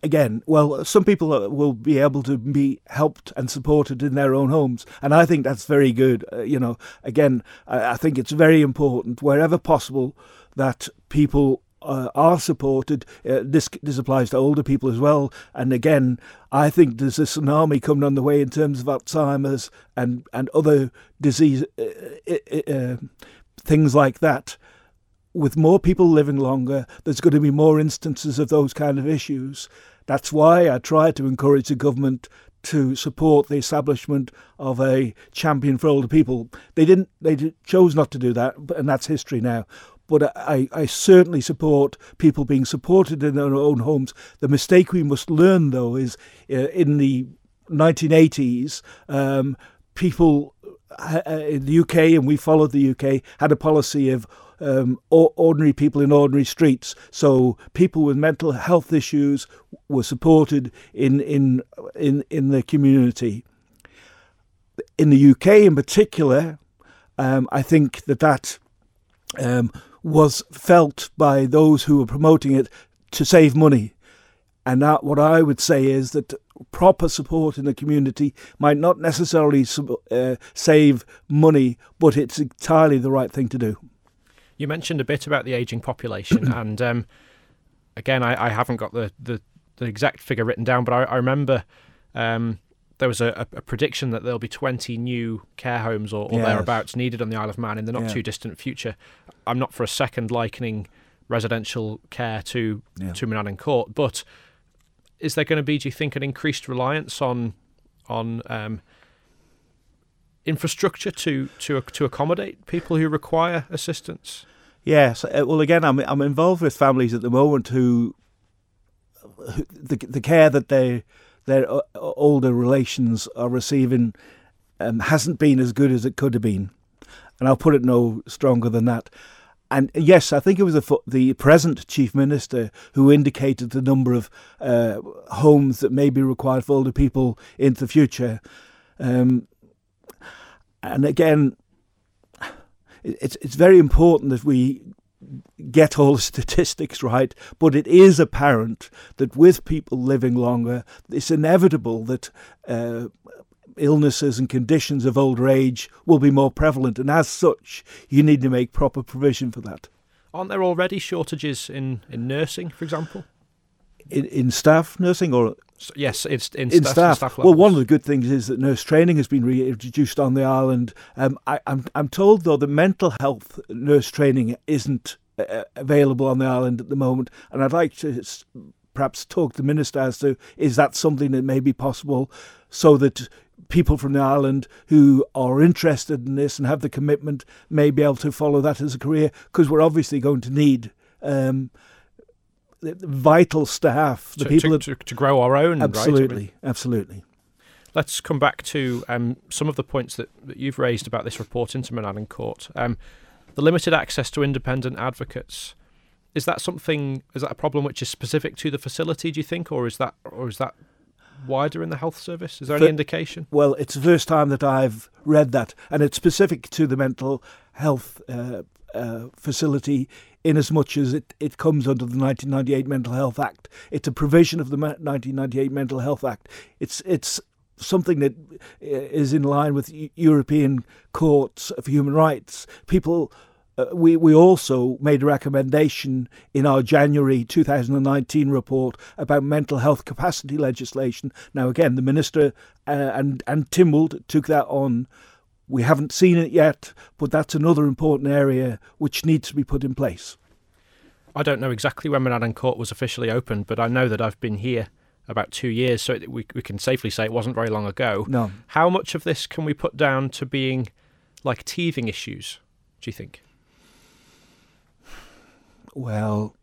again, well, some people uh, will be able to be helped and supported in their own homes, and I think that's very good. Uh, you know, again, I, I think it's very important wherever possible that people. Uh, are supported. Uh, this this applies to older people as well. And again, I think there's a tsunami coming on the way in terms of Alzheimer's and and other disease uh, uh, things like that with more people living longer, there's going to be more instances of those kind of issues. That's why I try to encourage the government to support the establishment of a champion for older people. They didn't. They chose not to do that, and that's history now. But I, I certainly support people being supported in their own homes. The mistake we must learn, though, is uh, in the 1980s, um, people uh, in the UK, and we followed the UK, had a policy of um, ordinary people in ordinary streets. So people with mental health issues were supported in in in in the community. In the UK, in particular, um, I think that that um, was felt by those who were promoting it to save money. And that, what I would say is that proper support in the community might not necessarily uh, save money, but it's entirely the right thing to do. You mentioned a bit about the aging population and um, again I, I haven't got the, the, the exact figure written down but I, I remember um, there was a, a prediction that there'll be 20 new care homes or, or Yes. thereabouts needed on the Isle of Man in the not Yeah. too distant future. I'm not for a second likening residential care to Yeah. to Manannan Court, but is there going to be, do you think, an increased reliance on on um, infrastructure to to to accommodate people who require assistance? Yes. Uh, well, again, I'm I'm involved with families at the moment who the the care that they their uh, older relations are receiving um, hasn't been as good as it could have been, and I'll put it no stronger than that. And yes, I think it was the, the present chief minister who indicated the number of uh, homes that may be required for older people into the future. Um, and again, it's it's very important that we get all the statistics right, but it is apparent that with people living longer, it's inevitable that uh, illnesses and conditions of older age will be more prevalent, and as such, you need to make proper provision for that. Aren't there already shortages in, in nursing, for example? In, in staff nursing or yes, it's in, in staff. staff. staff well, one of the good things is that nurse training has been reintroduced on the island. Um, I, I'm I'm told though that mental health nurse training isn't uh, available on the island at the moment, and I'd like to perhaps talk to the minister as to is that something that may be possible, so that people from the island who are interested in this and have the commitment may be able to follow that as a career because we're obviously going to need um, vital staff, the to, people to, to, to, grow our own. Absolutely, right? absolutely. Let's come back to um, some of the points that, that, you've raised about this report into Manannan Court. Um, the limited access to independent advocates. Is that something? Is that a problem which is specific to the facility? Do you think, or is that, or is that wider in the health service? Is there any indication? Well, it's the first time that I've read that, and it's specific to the mental health uh, uh, facility in as much as it, it comes under the 1998 Mental Health Act. It's a provision of the 1998 Mental Health Act. It's it's something that uh, in line with European courts of human rights. People uh, we, we also made a recommendation in our January 2019 report about mental health capacity legislation. Now, again, the Minister uh, and, and Tynwald took that on. We haven't seen it yet, but that's another important area which needs to be put in place. I don't know exactly when Manannan Court was officially opened, but I know that I've been here about two years, so we, we can safely say it wasn't very long ago. No. How much of this can we put down to being like teething issues, do you think? Well,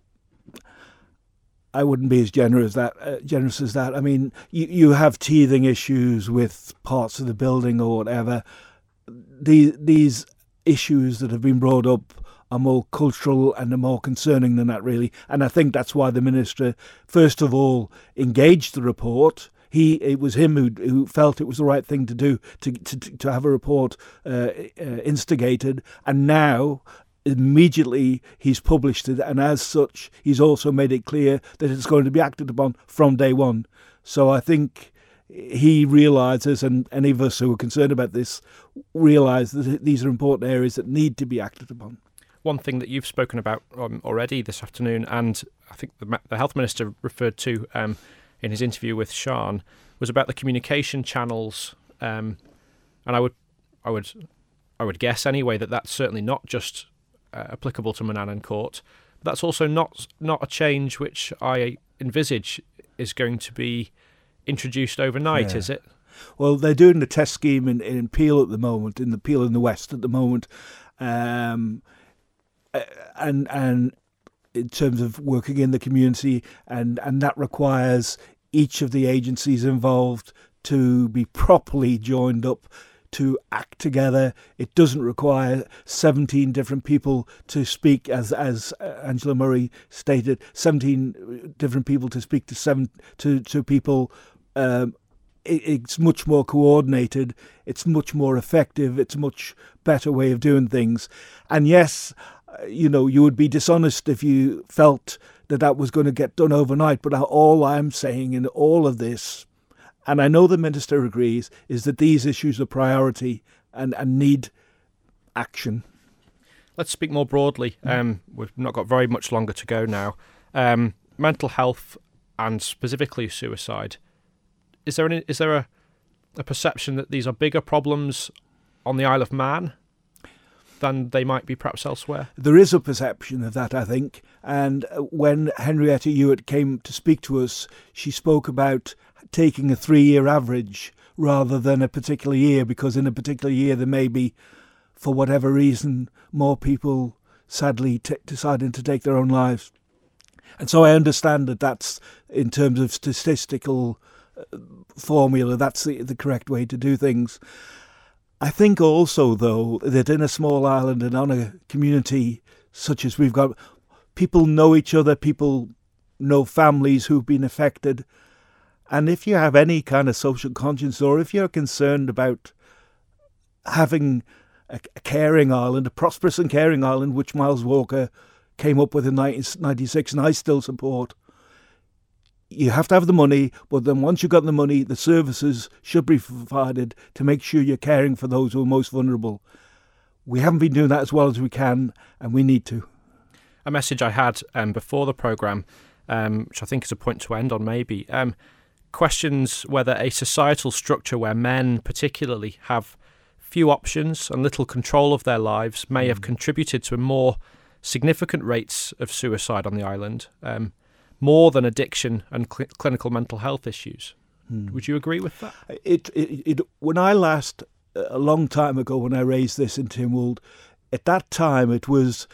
I wouldn't be as generous that uh, generous as that. I mean, you you have teething issues with parts of the building or whatever. These these issues that have been brought up are more cultural and are more concerning than that, really. And I think that's why the minister, first of all, engaged the report. He it was him who who felt it was the right thing to do to to to have a report uh, uh, instigated, and now immediately he's published it, and as such, he's also made it clear that it's going to be acted upon from day one. So I think he realizes, and any of us who are concerned about this realize that these are important areas that need to be acted upon. One thing that you've spoken about um, already this afternoon, and I think the, the health minister referred to um, in his interview with Sean, was about the communication channels. Um, and I would, I would, I would guess anyway that that's certainly not just uh, applicable to Manannan Court. That's also not not a change which I envisage is going to be introduced overnight, yeah. is it? Well, they're doing the test scheme in, in Peel at the moment, in the Peel in the West at the moment, um, and and in terms of working in the community, and and that requires each of the agencies involved to be properly joined up to act together. It doesn't require 17 different people to speak, as as Angela Murray stated, 17 different people to speak to seven to to people. Um, it, it's much more coordinated. It's much more effective. It's a much better way of doing things. And yes, uh, you know, you would be dishonest if you felt that that was going to get done overnight. But all I'm saying in all of this and I know the minister agrees, is that these issues are priority and, and need action. Let's speak more broadly. Mm. Um, we've not got very much longer to go now. Um, mental health and specifically suicide. Is there any, is there a, a perception that these are bigger problems on the Isle of Man than they might be perhaps elsewhere? There is a perception of that, I think. And uh, when Henrietta Ewart came to speak to us, she spoke about taking a three year average rather than a particular year, because in a particular year there may be, for whatever reason, more people sadly t- deciding to take their own lives. And so I understand that that's, in terms of statistical formula, that's the, the correct way to do things. I think also, though, that in a small island and on a community such as we've got, people know each other, people know families who've been affected. And if you have any kind of social conscience or if you're concerned about having a, a caring island, a prosperous and caring island, which Miles Walker came up with in 1996 and I still support, you have to have the money, but then once you've got the money, the services should be provided to make sure you're caring for those who are most vulnerable. We haven't been doing that as well as we can, and we need to. A message I had um, before the programme, um, which I think is a point to end on maybe, um, questions whether a societal structure where men, particularly, have few options and little control of their lives may have contributed to more significant rates of suicide on the island. Um, more than addiction and cl- clinical mental health issues. Hmm. Would you agree with that? It, it, it, when I last, a long time ago, when I raised this in Tynwald, at that time it was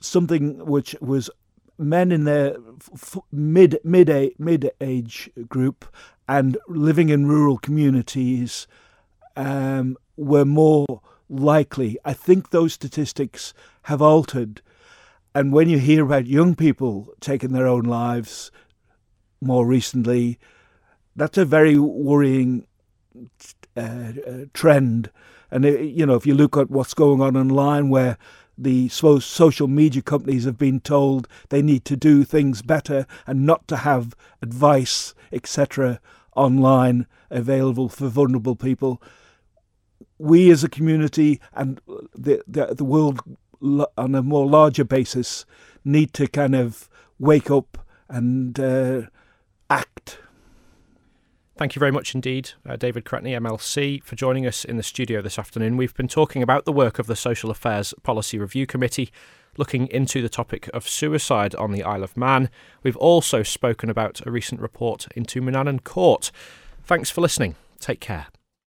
something which was men in their f- mid mid mid age group and living in rural communities um, were more likely. I think those statistics have altered and when you hear about young people taking their own lives more recently, that's a very worrying uh, uh, trend. And, uh, you know, if you look at what's going on online where the social media companies have been told they need to do things better and not to have advice, etc., online available for vulnerable people. We as a community and the, the, the world on a more larger basis need to kind of wake up and uh, act. Thank you very much indeed, uh, David Cretney, MLC, for joining us in the studio this afternoon. We've been talking about the work of the Social Affairs Policy Review Committee, looking into the topic of suicide on the Isle of Man. We've also spoken about a recent report into Manannan Court. Thanks for listening. Take care.